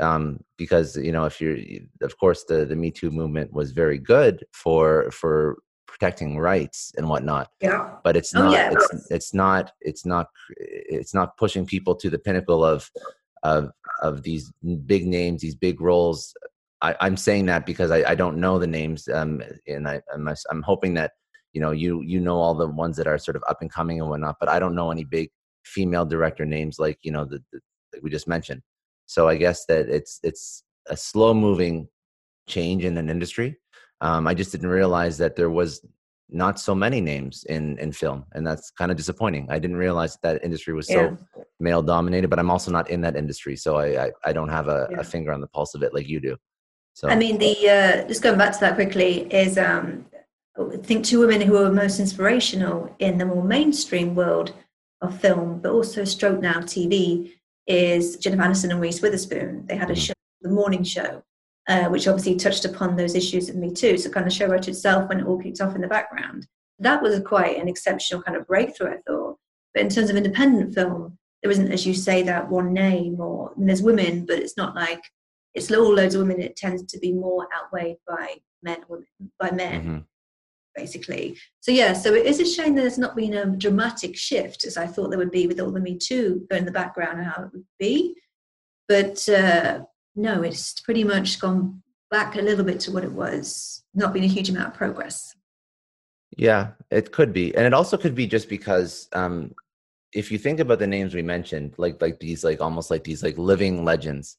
um, because you know if you're of course the the me too movement was very good for for protecting rights and whatnot yeah. but it's not oh, yeah, it's, it's not it's not it's not pushing people to the pinnacle of of of these big names these big roles I, am saying that because I, I, don't know the names, um, and I, I'm, I'm hoping that you know you you know all the ones that are sort of up and coming and whatnot. But I don't know any big female director names like you know the, the that we just mentioned. So I guess that it's it's a slow moving change in an industry. Um, I just didn't realize that there was not so many names in in film, and that's kind of disappointing. I didn't realize that, that industry was so yeah. male dominated, but I'm also not in that industry, so I I, I don't have a, yeah. a, finger on the pulse of it like you do. So I mean, the uh, just going back to that quickly is um, I think two women who are most inspirational in the more mainstream world of film, but also stroke now TV is Jennifer Aniston and Reese Witherspoon. They had a mm-hmm. show, the morning show, uh, which obviously touched upon those issues of Me Too. So kind of show wrote itself when it all kicked off in the background. That was quite an exceptional kind of breakthrough, I thought. But in terms of independent film, there isn't, as you say, that one name or I mean, there's women, but it's not like it's all loads of women. It tends to be more outweighed by men, by men. Mm-hmm basically. So yeah, so it is a shame that there's not been a dramatic shift as I thought there would be with all the Me Too going in the background and how it would be. But uh, no, it's pretty much gone back a little bit to what it was. Not been a huge amount of progress. Yeah, it could be, and it also could be just because um, if you think about the names we mentioned, like like these like almost like these like living legends,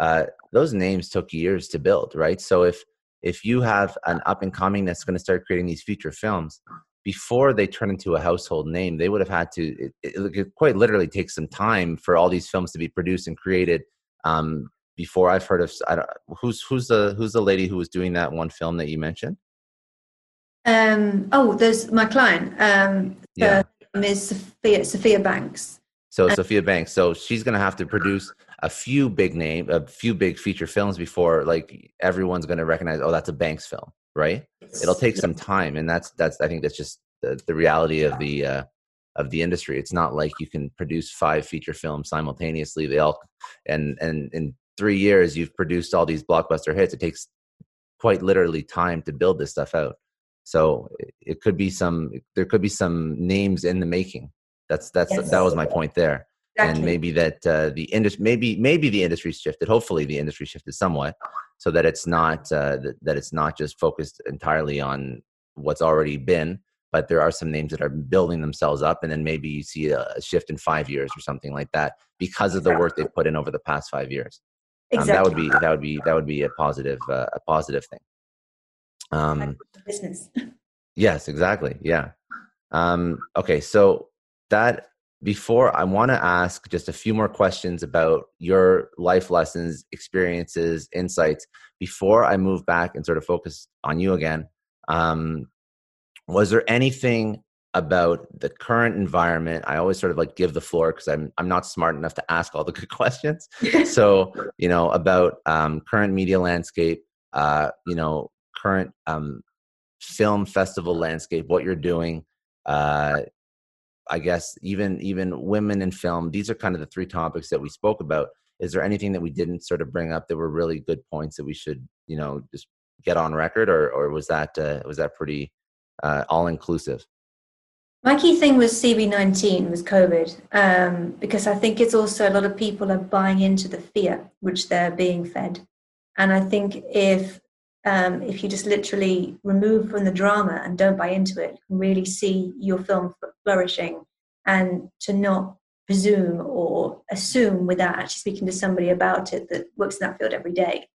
uh, those names took years to build, right? So if if you have an up and coming that's going to start creating these feature films before they turn into a household name, they would have had to it, it, it quite literally take some time for all these films to be produced and created. Um, before I've heard of, I don't, who's who's the who's the lady who was doing that one film that you mentioned? Um, oh, there's my client. Um, yeah. Ms. Sophia, Sophia Banks. So Sophia Banks. So she's going to have to produce a few big name, a few big feature films before like everyone's going to recognize. Oh, that's a Banks film, right? It'll take some time, and that's that's. I think that's just the, the reality of the uh, of the industry. It's not like you can produce five feature films simultaneously. They all and and in three years you've produced all these blockbuster hits. It takes quite literally time to build this stuff out. So it could be some there could be some names in the making. That's that's yes. that was my point there. Exactly. And maybe that uh, the industry maybe maybe the industry's shifted. Hopefully the industry shifted somewhat so that it's not uh, that, that it's not just focused entirely on what's already been, but there are some names that are building themselves up, and then maybe you see a shift in five years or something like that because of the work they've put in over the past five years. Exactly. Um, that would be that would be that would be a positive uh, a positive thing. Um, business. yes, exactly. Yeah. Um, okay, so that before I want to ask just a few more questions about your life lessons, experiences, insights before I move back and sort of focus on you again. Um, was there anything about the current environment? I always sort of like give the floor because I'm I'm not smart enough to ask all the good questions. so you know about um, current media landscape, uh, you know current um, film festival landscape, what you're doing. Uh, I guess even even women in film. These are kind of the three topics that we spoke about. Is there anything that we didn't sort of bring up that were really good points that we should you know just get on record, or or was that uh, was that pretty uh, all inclusive? My key thing was CB19 was COVID, um, because I think it's also a lot of people are buying into the fear which they're being fed. And I think if um, if you just literally remove from the drama and don't buy into it, you can really see your film flourishing and to not presume or assume without actually speaking to somebody about it that works in that field every day.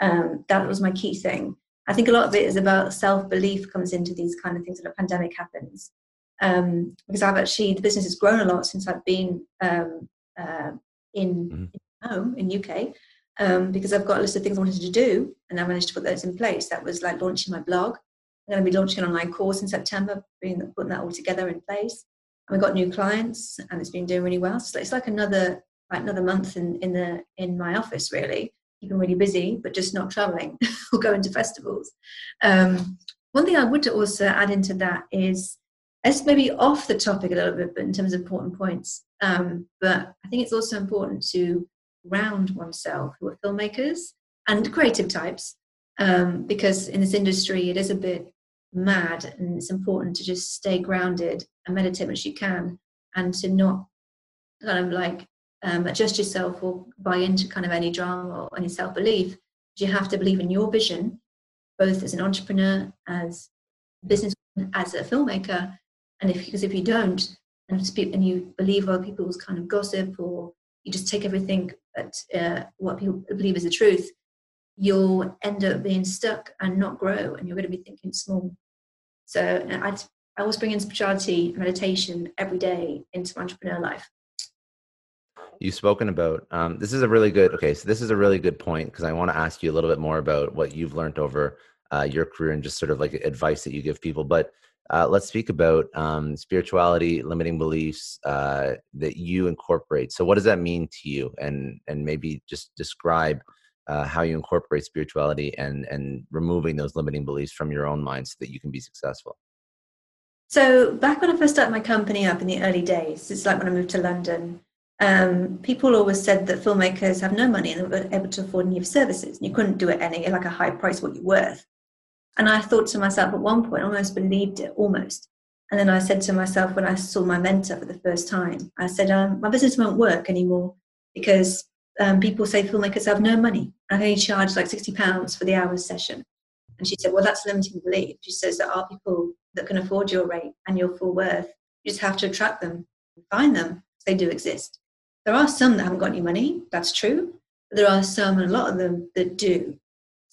Um, that was my key thing. I think a lot of it is about self belief comes into these kind of things when a pandemic happens. Um, because I've actually, the business has grown a lot since I've been um, uh, in, mm-hmm. in home in UK um, because I've got a list of things I wanted to do, and I managed to put those in place. That was like launching my blog. I'm going to be launching an online course in September, putting, putting that all together in place. And we got new clients, and it's been doing really well. So it's like another like another month in in the in my office, really keeping really busy, but just not traveling or going to festivals. Um, one thing I would also add into that is it's maybe off the topic a little bit, but in terms of important points. Um, but I think it's also important to around oneself who are filmmakers and creative types um, because in this industry it is a bit mad and it's important to just stay grounded and meditate as you can and to not kind of like um, adjust yourself or buy into kind of any drama or any self-belief you have to believe in your vision both as an entrepreneur as a business as a filmmaker and if because if you don't and, and you believe other people's kind of gossip or you just take everything at uh, what people believe is the truth, you'll end up being stuck and not grow, and you're going to be thinking small. So I, I always bring in spirituality, and meditation every day into my entrepreneur life. You've spoken about um, this is a really good okay. So this is a really good point because I want to ask you a little bit more about what you've learned over uh, your career and just sort of like advice that you give people. But uh, let's speak about um, spirituality, limiting beliefs uh, that you incorporate. So, what does that mean to you? And and maybe just describe uh, how you incorporate spirituality and and removing those limiting beliefs from your own mind so that you can be successful. So, back when I first started my company up in the early days, it's like when I moved to London. Um, people always said that filmmakers have no money and they weren't able to afford any services. And you couldn't do it any like a high price what you're worth. And I thought to myself at one point, almost believed it, almost. And then I said to myself when I saw my mentor for the first time, I said, um, my business won't work anymore because um, people say filmmakers have no money. I only charge like £60 for the hour session. And she said, well, that's limiting belief. She says there are people that can afford your rate and your full worth. You just have to attract them, find them. They do exist. There are some that haven't got any money, that's true. But there are some, and a lot of them, that do.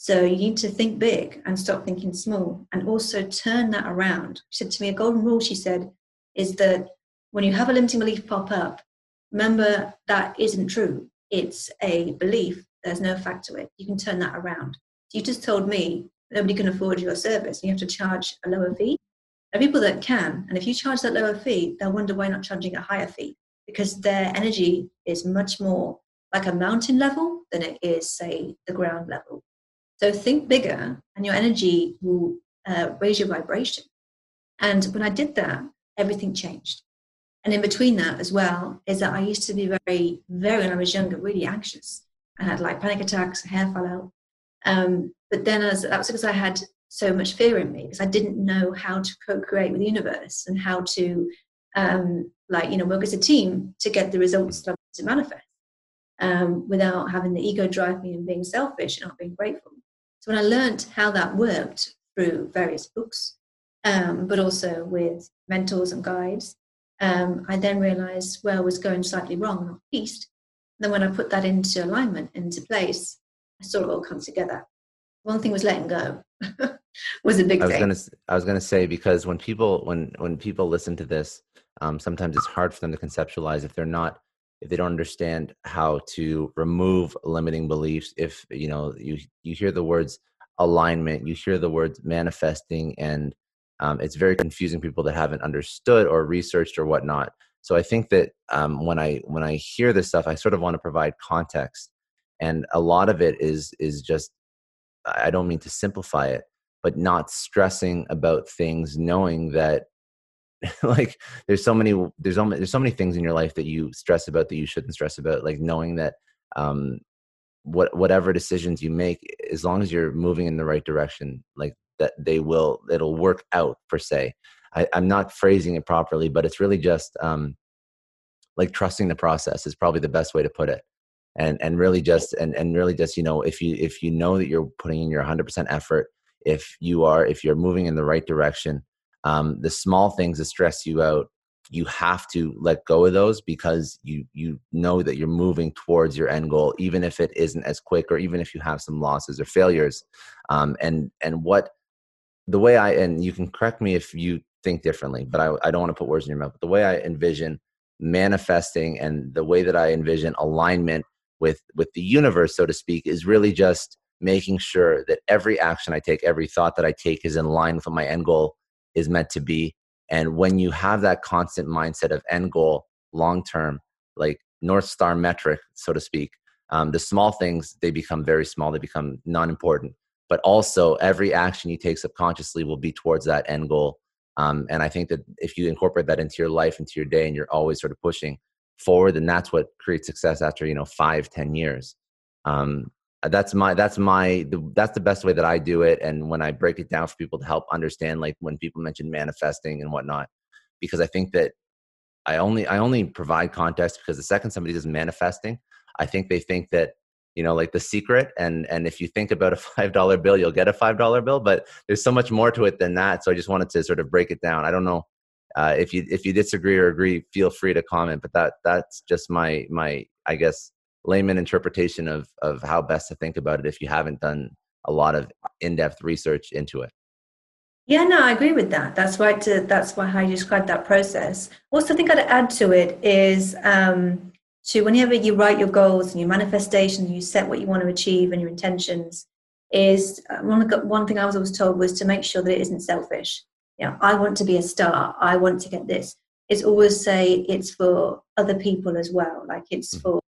So you need to think big and stop thinking small and also turn that around. She said to me, a golden rule, she said, is that when you have a limiting belief pop up, remember that isn't true. It's a belief, there's no fact to it. You can turn that around. You just told me nobody can afford your service. You have to charge a lower fee. There are people that can, and if you charge that lower fee, they'll wonder why not charging a higher fee because their energy is much more like a mountain level than it is, say, the ground level. So think bigger, and your energy will uh, raise your vibration. And when I did that, everything changed. And in between that as well is that I used to be very, very when I was younger, really anxious. I had like panic attacks, hair fall out. Um, but then as that was because I had so much fear in me because I didn't know how to co-create with the universe and how to um, like you know work as a team to get the results that I to manifest um, without having the ego drive me and being selfish and not being grateful. So when I learned how that worked through various books, um, but also with mentors and guides, um, I then realized where I was going slightly wrong off piste. Then when I put that into alignment, into place, I saw it all come together. One thing was letting go. was a big I was thing. gonna I was gonna say because when people when when people listen to this, um, sometimes it's hard for them to conceptualize if they're not if they don't understand how to remove limiting beliefs. If you know you you hear the words alignment, you hear the words manifesting, and um, it's very confusing people that haven't understood or researched or whatnot. So I think that um, when I when I hear this stuff, I sort of want to provide context, and a lot of it is is just I don't mean to simplify it, but not stressing about things, knowing that like there's so many there's so many, there's so many things in your life that you stress about that you shouldn't stress about. Like knowing that um, what whatever decisions you make, as long as you're moving in the right direction, like that they will it'll work out per se. I, I'm not phrasing it properly, but it's really just um, like trusting the process is probably the best way to put it and and really just and and really just you know if you if you know that you're putting in your 100% effort if you are if you're moving in the right direction um, the small things that stress you out you have to let go of those because you you know that you're moving towards your end goal even if it isn't as quick or even if you have some losses or failures. Um, and and what the way i and you can correct me if you think differently but i, I don't want to put words in your mouth but the way i envision manifesting and the way that i envision alignment with with the universe so to speak is really just making sure that every action i take every thought that i take is in line with my end goal is meant to be. And when you have that constant mindset of end goal long term like north star metric so to speak um, the small things they become very small they become non-important. But also every action you take subconsciously will be towards that end goal. Um, and i think that if you incorporate that into your life into your day and you're always sort of pushing forward then that's what creates success after you know five ten years. Um, that's my that's my the, that's the best way that i do it. And when i break it down for people to help understand like when people mention manifesting and whatnot because i think that i only i only provide context because the second somebody does manifesting i think they think that you know like the secret and and if you think about a five dollar bill you'll get a five dollar bill but there's so much more to it than that. So i just wanted to sort of break it down. I don't know uh, if you if you disagree or agree feel free to comment but that that's just my my i guess layman interpretation of of how best to think about it if you haven't done a lot of in-depth research into it Yeah, no, I agree with that. That's why to, that's why how you described that process. Also, I think I'd add to it is um, to whenever you write your goals and your manifestations, you set what you want to achieve and your intentions. Is uh, one one thing I was always told was to make sure that it isn't selfish. You know, I want to be a star. I want to get this. It's always say it's for other people as well. Like it's for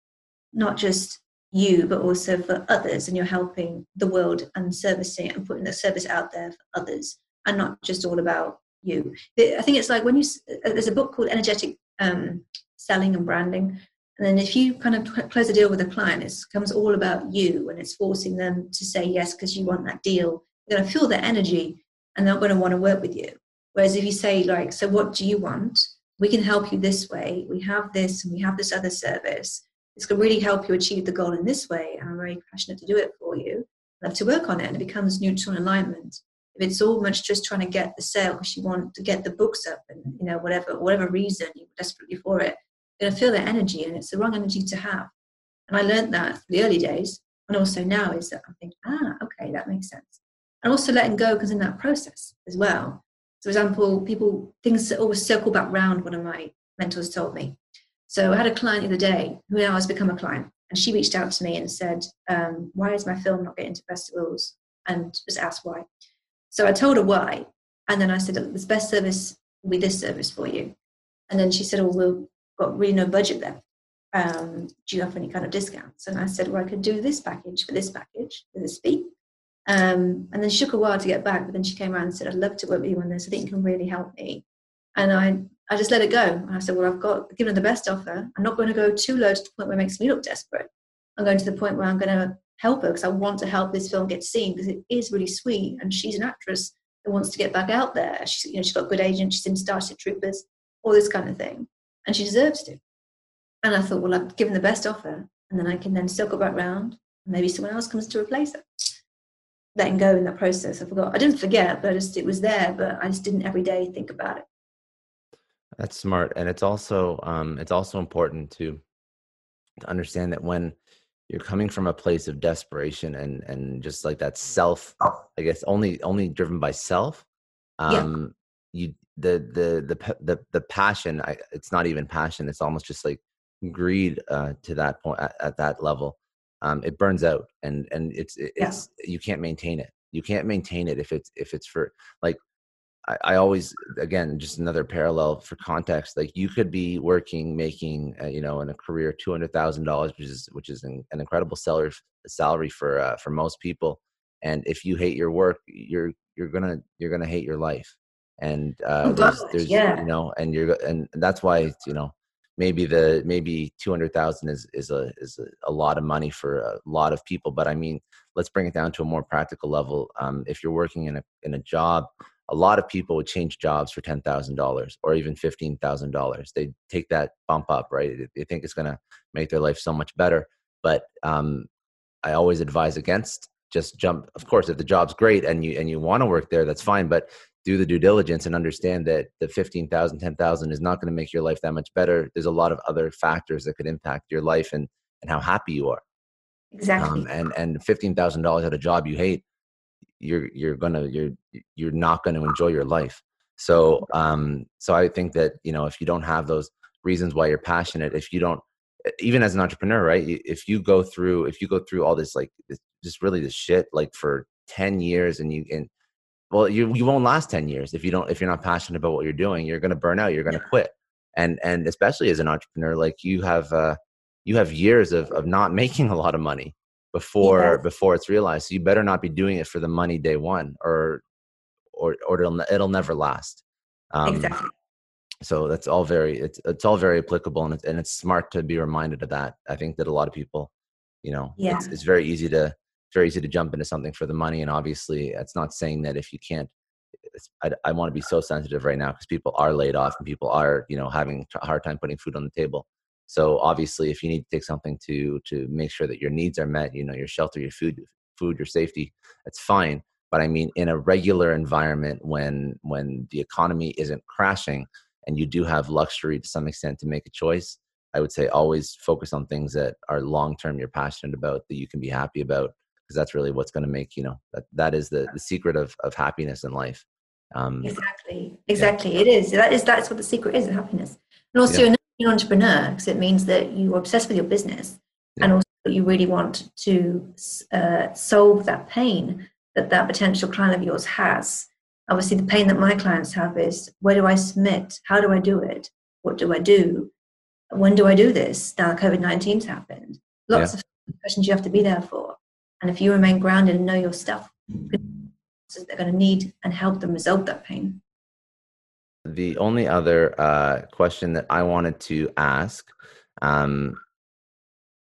not just you, but also for others, and you're helping the world and servicing and putting the service out there for others, and not just all about you. I think it's like when you there's a book called Energetic um, Selling and Branding, and then if you kind of close a deal with a client, it becomes all about you, and it's forcing them to say yes because you want that deal. You're going to feel their energy, and they're going to want to work with you. Whereas if you say like, so what do you want? We can help you this way. We have this, and we have this other service it's going to really help you achieve the goal in this way and i'm very passionate to do it for you love to work on it and it becomes neutral alignment if it's all much just trying to get the sale because you want to get the books up and you know whatever whatever reason you're desperately for it, you're gonna feel that energy and it's the wrong energy to have. And I learned that the early days and also now is that I think, ah, okay, that makes sense. And also letting go because in that process as well. So, for example, people things always circle back round. One of my mentors told me. So I had a client the other day who now has become a client, and she reached out to me and said, um, "Why is my film not getting to festivals?" And just asked why. So I told her why, and then I said, "The best service will be this service for you." And then she said, "Oh, we've got really no budget there." um, do you have any kind of discounts? And I said, well, I could do this package for this package for this fee. Um, and then she took a while to get back, but then she came around and said, I'd love to work with you on this. I think you can really help me. And I, I just let it go. And I said, well, I've got given her the best offer. I'm not going to go too low to the point where it makes me look desperate. I'm going to the point where I'm going to help her because I want to help this film get seen because it is really sweet. And she's an actress that wants to get back out there. She's, you know, she's got good agent. She's in Starship Troopers, all this kind of thing. And she deserves to. And I thought, well, I've given the best offer, and then I can then circle back round. Maybe someone else comes to replace it. Letting go in that process. I forgot. I didn't forget, but I just it was there, but I just didn't every day think about it. That's smart, and it's also um, it's also important to to understand that when you're coming from a place of desperation and and just like that self, I guess only only driven by self. Um, yeah. You the the the the the passion. I, it's not even passion. It's almost just like greed uh, to that point at, at that level, um, it burns out, and and it's it's yeah. you can't maintain it. You can't maintain it if it's if it's for like I, I always again just another parallel for context. Like you could be working making uh, you know in a career two hundred thousand dollars, which is which is an, an incredible salary salary for uh, for most people. And if you hate your work, you're you're gonna you're gonna hate your life and uh, oh, there's, there's yeah. you know and you're and that's why you know maybe the maybe 200,000 is is a is a, a, lot of money for a lot of people but i mean let's bring it down to a more practical level um, if you're working in a in a job a lot of people would change jobs for $10,000 or even $15,000 they take that bump up right they think it's going to make their life so much better but um, i always advise against just jump of course if the job's great and you and you want to work there that's fine but do the due diligence and understand that the 15,000, 10,000 is not going to make your life that much better. There's a lot of other factors that could impact your life and, and how happy you are. Exactly. Um, and, and $15,000 at a job you hate, you're, you're gonna, you're, you're not going to enjoy your life. So, um, so I think that, you know, if you don't have those reasons why you're passionate, if you don't, even as an entrepreneur, right? If you go through, if you go through all this, like, this, just really this shit, like for 10 years and you, and well you you won't last 10 years if you don't if you're not passionate about what you're doing you're going to burn out you're going to quit and and especially as an entrepreneur like you have uh you have years of of not making a lot of money before yeah. before it's realized so you better not be doing it for the money day one or or or it'll it'll never last um, exactly so that's all very it's it's all very applicable and it's, and it's smart to be reminded of that i think that a lot of people you know yeah. it's, it's very easy to very easy to jump into something for the money. And obviously, it's not saying that if you can't. I, I want to be so sensitive right now because people are laid off and people are, you know, having a hard time putting food on the table. So obviously, if you need to take something to to make sure that your needs are met, you know, your shelter, your food, food, your safety, that's fine. But I mean, in a regular environment, when when the economy isn't crashing and you do have luxury to some extent to make a choice, I would say always focus on things that are long term you're passionate about that you can be happy about because that's really what's going to make you know that that is the the secret of of happiness in life um, exactly exactly yeah. it is that is that's what the secret is of happiness and also yeah. An entrepreneur because it means that you're obsessed with your business yeah. and also you really want to uh, solve that pain that that potential client of yours has. Obviously the pain that my clients have is where do i submit? How do i do it? What do i do? When do i do this now covid-19's happened? Lots of questions you have to be there for. And if you remain grounded and know your stuff, they're going to need and help them resolve that pain. The only other uh, question that I wanted to ask um,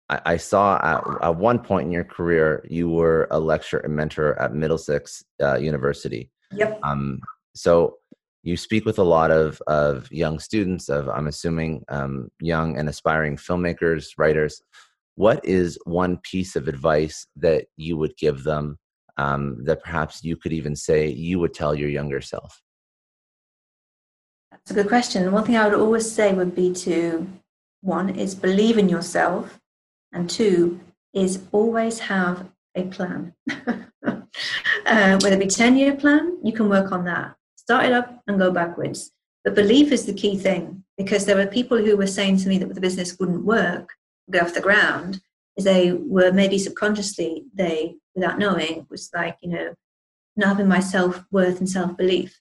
I, I, saw at, at, one point in your career, you were a lecturer and mentor at Middlesex uh, University. Yep. Um, so you speak with a lot of, of young students, of I'm assuming um, young and aspiring filmmakers, writers what is one piece of advice that you would give them um, that perhaps you could even say you would tell your younger self? That's a good question. One thing I would always say would be to one is believe in yourself, and two is always have a plan. uh, whether it be 10 year plan, you can work on that. Start it up and go backwards. But belief is the key thing because there were people who were saying to me that the business wouldn't work, get off the ground, is they were maybe subconsciously, they, without knowing, was like, you know, not having my self worth and self belief.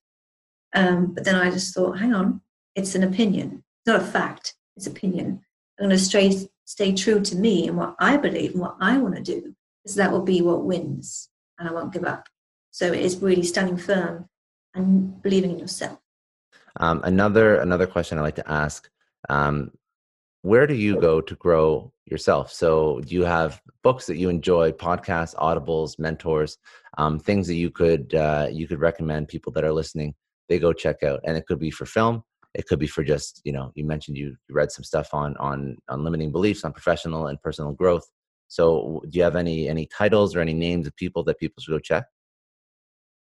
Um, but then I just thought, hang on, it's an opinion. It's not a fact, it's opinion. I'm going to stay, stay true to me and what I believe and what I want to do, because that will be what wins, and I won't give up. So it is really standing firm and believing in yourself. Um, another another question I like to ask: um, Where do you go to grow yourself? So, do you have books that you enjoy, podcasts, audibles, mentors, um, things that you could uh, you could recommend people that are listening? They go check out, and it could be for film. It could be for just you know. You mentioned you read some stuff on on on limiting beliefs, on professional and personal growth. So, do you have any any titles or any names of people that people should go check?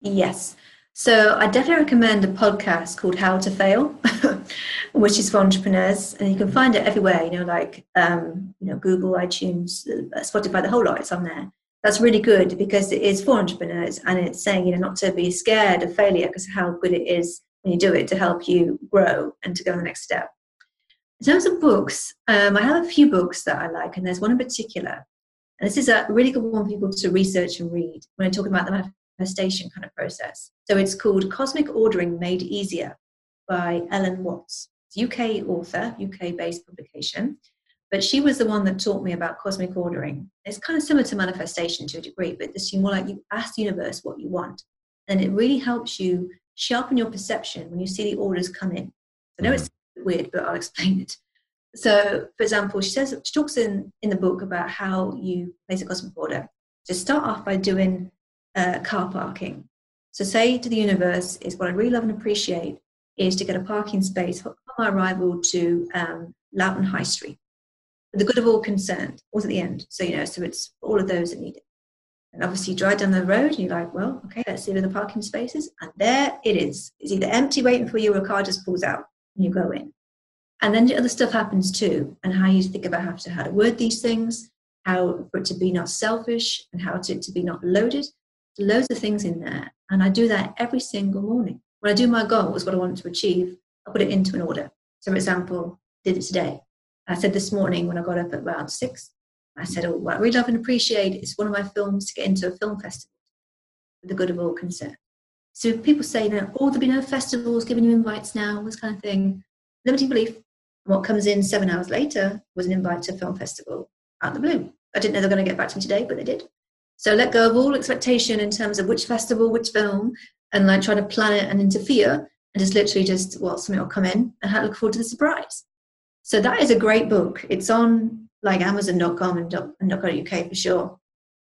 Yes. So I definitely recommend a podcast called How to Fail, which is for entrepreneurs, and you can find it everywhere. You know, like um, you know, Google, iTunes, uh, Spotify, the whole lot. It's on there. That's really good because it is for entrepreneurs, and it's saying you know not to be scared of failure because how good it is when you do it to help you grow and to go the next step. In terms of books, um, I have a few books that I like, and there's one in particular, and this is a really good one for people to research and read when I'm talking about the manifestation kind of process. So it's called Cosmic Ordering Made Easier by Ellen Watts. UK author, UK based publication, but she was the one that taught me about cosmic ordering. It's kind of similar to manifestation to a degree, but this more like you ask the universe what you want, and it really helps you sharpen your perception when you see the orders come in. I know mm. it's weird, but I'll explain it. So, for example, she says she talks in in the book about how you place a cosmic order. To start off by doing uh, car parking. So say to the universe is what I really love and appreciate is to get a parking space on my arrival to um, Loughton High Street. The good of all concerned, was at the end. So, you know, so it's all of those that need it. And obviously you drive down the road and you're like, well, okay, let's see where the parking spaces. And there it is. It's either empty waiting for you or a car just pulls out and you go in. And then the other stuff happens too, and how you think about how to, how to word these things, how for it to be not selfish and how to, to be not loaded loads of things in there. And I do that every single morning. When I do my goals, what I want to achieve, I put it into an order. So, for example, did it today. I said this morning when I got up at around six, I said, Oh, what I really love and appreciate is one of my films to get into a film festival for the good of all concerned. So people say, you know, oh, there'll be no festivals giving you invites now, this kind of thing. Limiting belief. what comes in seven hours later was an invite to a film festival out of the blue. I didn't know they were going to get back to me today, but they did. So let go of all expectation in terms of which festival, which film, and like try to plan it and interfere, and just literally just well, something will come in, and I look forward to the surprise. So that is a great book. It's on like Amazon.com and, .co.uk for sure.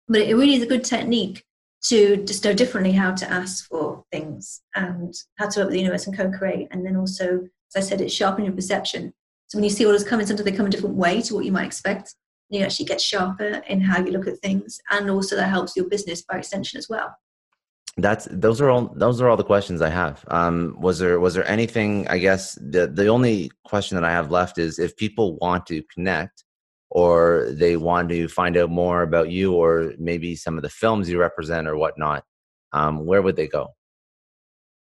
But it really is a good technique to just know differently how to ask for things and how to work with the universe and co-create. And then also, as I said, it's sharpen your perception. So when you see orders coming, sometimes they come a different way to what you might expect you actually get sharper in how you look at things and also that helps your business by extension as well that's those are all those are all the questions i have. Um, was there was there anything i guess the the only question that i have left is if people want to connect or they want to find out more about you or maybe some of the films you represent or whatnot um, where would they go?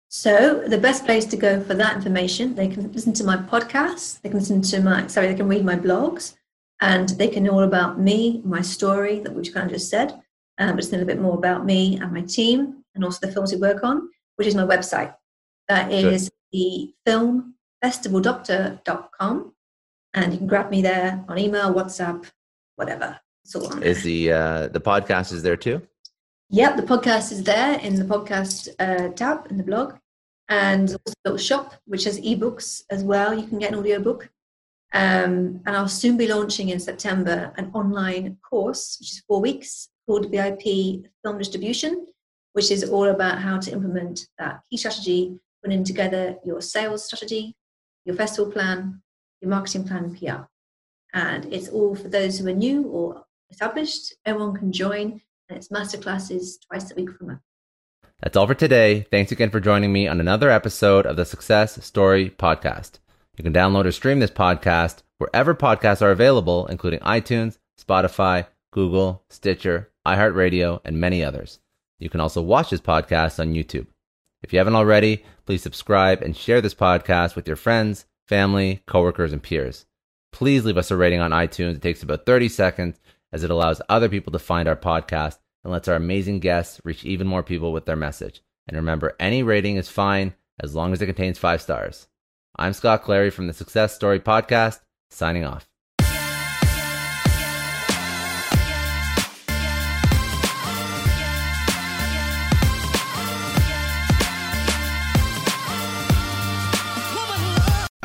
So the best place to go for that information they can listen to my podcast they can listen to my sorry they can read my blogs and they can know all about me, my story that we've kind of just said, um, but it's a little bit more about me and my team, and also the films we work on, which is my website. That is Good. the filmfestivaldoctor.com, and you can grab me there on email, WhatsApp, whatever. It's all on. Is the uh, the podcast is there too? Yep, the podcast is there in the podcast uh, tab in the blog, and also shop which has ebooks as well. You can get an audio book um, and I'll soon be launching in September an online course, which is four weeks, called VIP Film Distribution, which is all about how to implement that key strategy, putting together your sales strategy, your festival plan, your marketing plan, PR. And it's all for those who are new or established. Everyone can join, and it's masterclasses twice a week for a month. That's all for today. Thanks again for joining me on another episode of the Success Story Podcast. You can download or stream this podcast wherever podcasts are available, including iTunes, Spotify, Google, Stitcher, iHeartRadio, and many others. You can also watch this podcast on YouTube. If you haven't already, please subscribe and share this podcast with your friends, family, coworkers, and peers. Please leave us a rating on iTunes. It takes about 30 seconds as it allows other people to find our podcast and lets our amazing guests reach even more people with their message. And remember, any rating is fine as long as it contains five stars. I'm Scott Clary from the Success Story Podcast, signing off.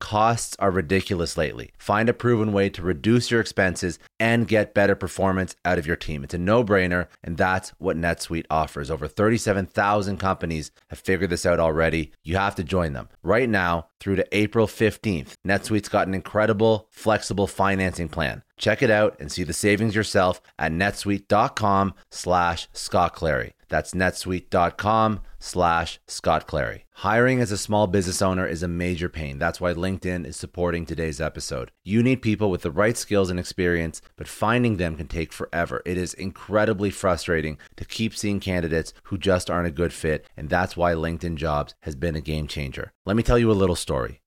Costs are ridiculous lately. Find a proven way to reduce your expenses and get better performance out of your team. It's a no brainer, and that's what NetSuite offers. Over 37,000 companies have figured this out already. You have to join them. Right now, through to April 15th, NetSuite's got an incredible, flexible financing plan. Check it out and see the savings yourself at netsuite.com slash Scott Clary. That's netsuite.com slash Scott Clary. Hiring as a small business owner is a major pain. That's why LinkedIn is supporting today's episode. You need people with the right skills and experience, but finding them can take forever. It is incredibly frustrating to keep seeing candidates who just aren't a good fit, and that's why LinkedIn Jobs has been a game changer. Let me tell you a little story.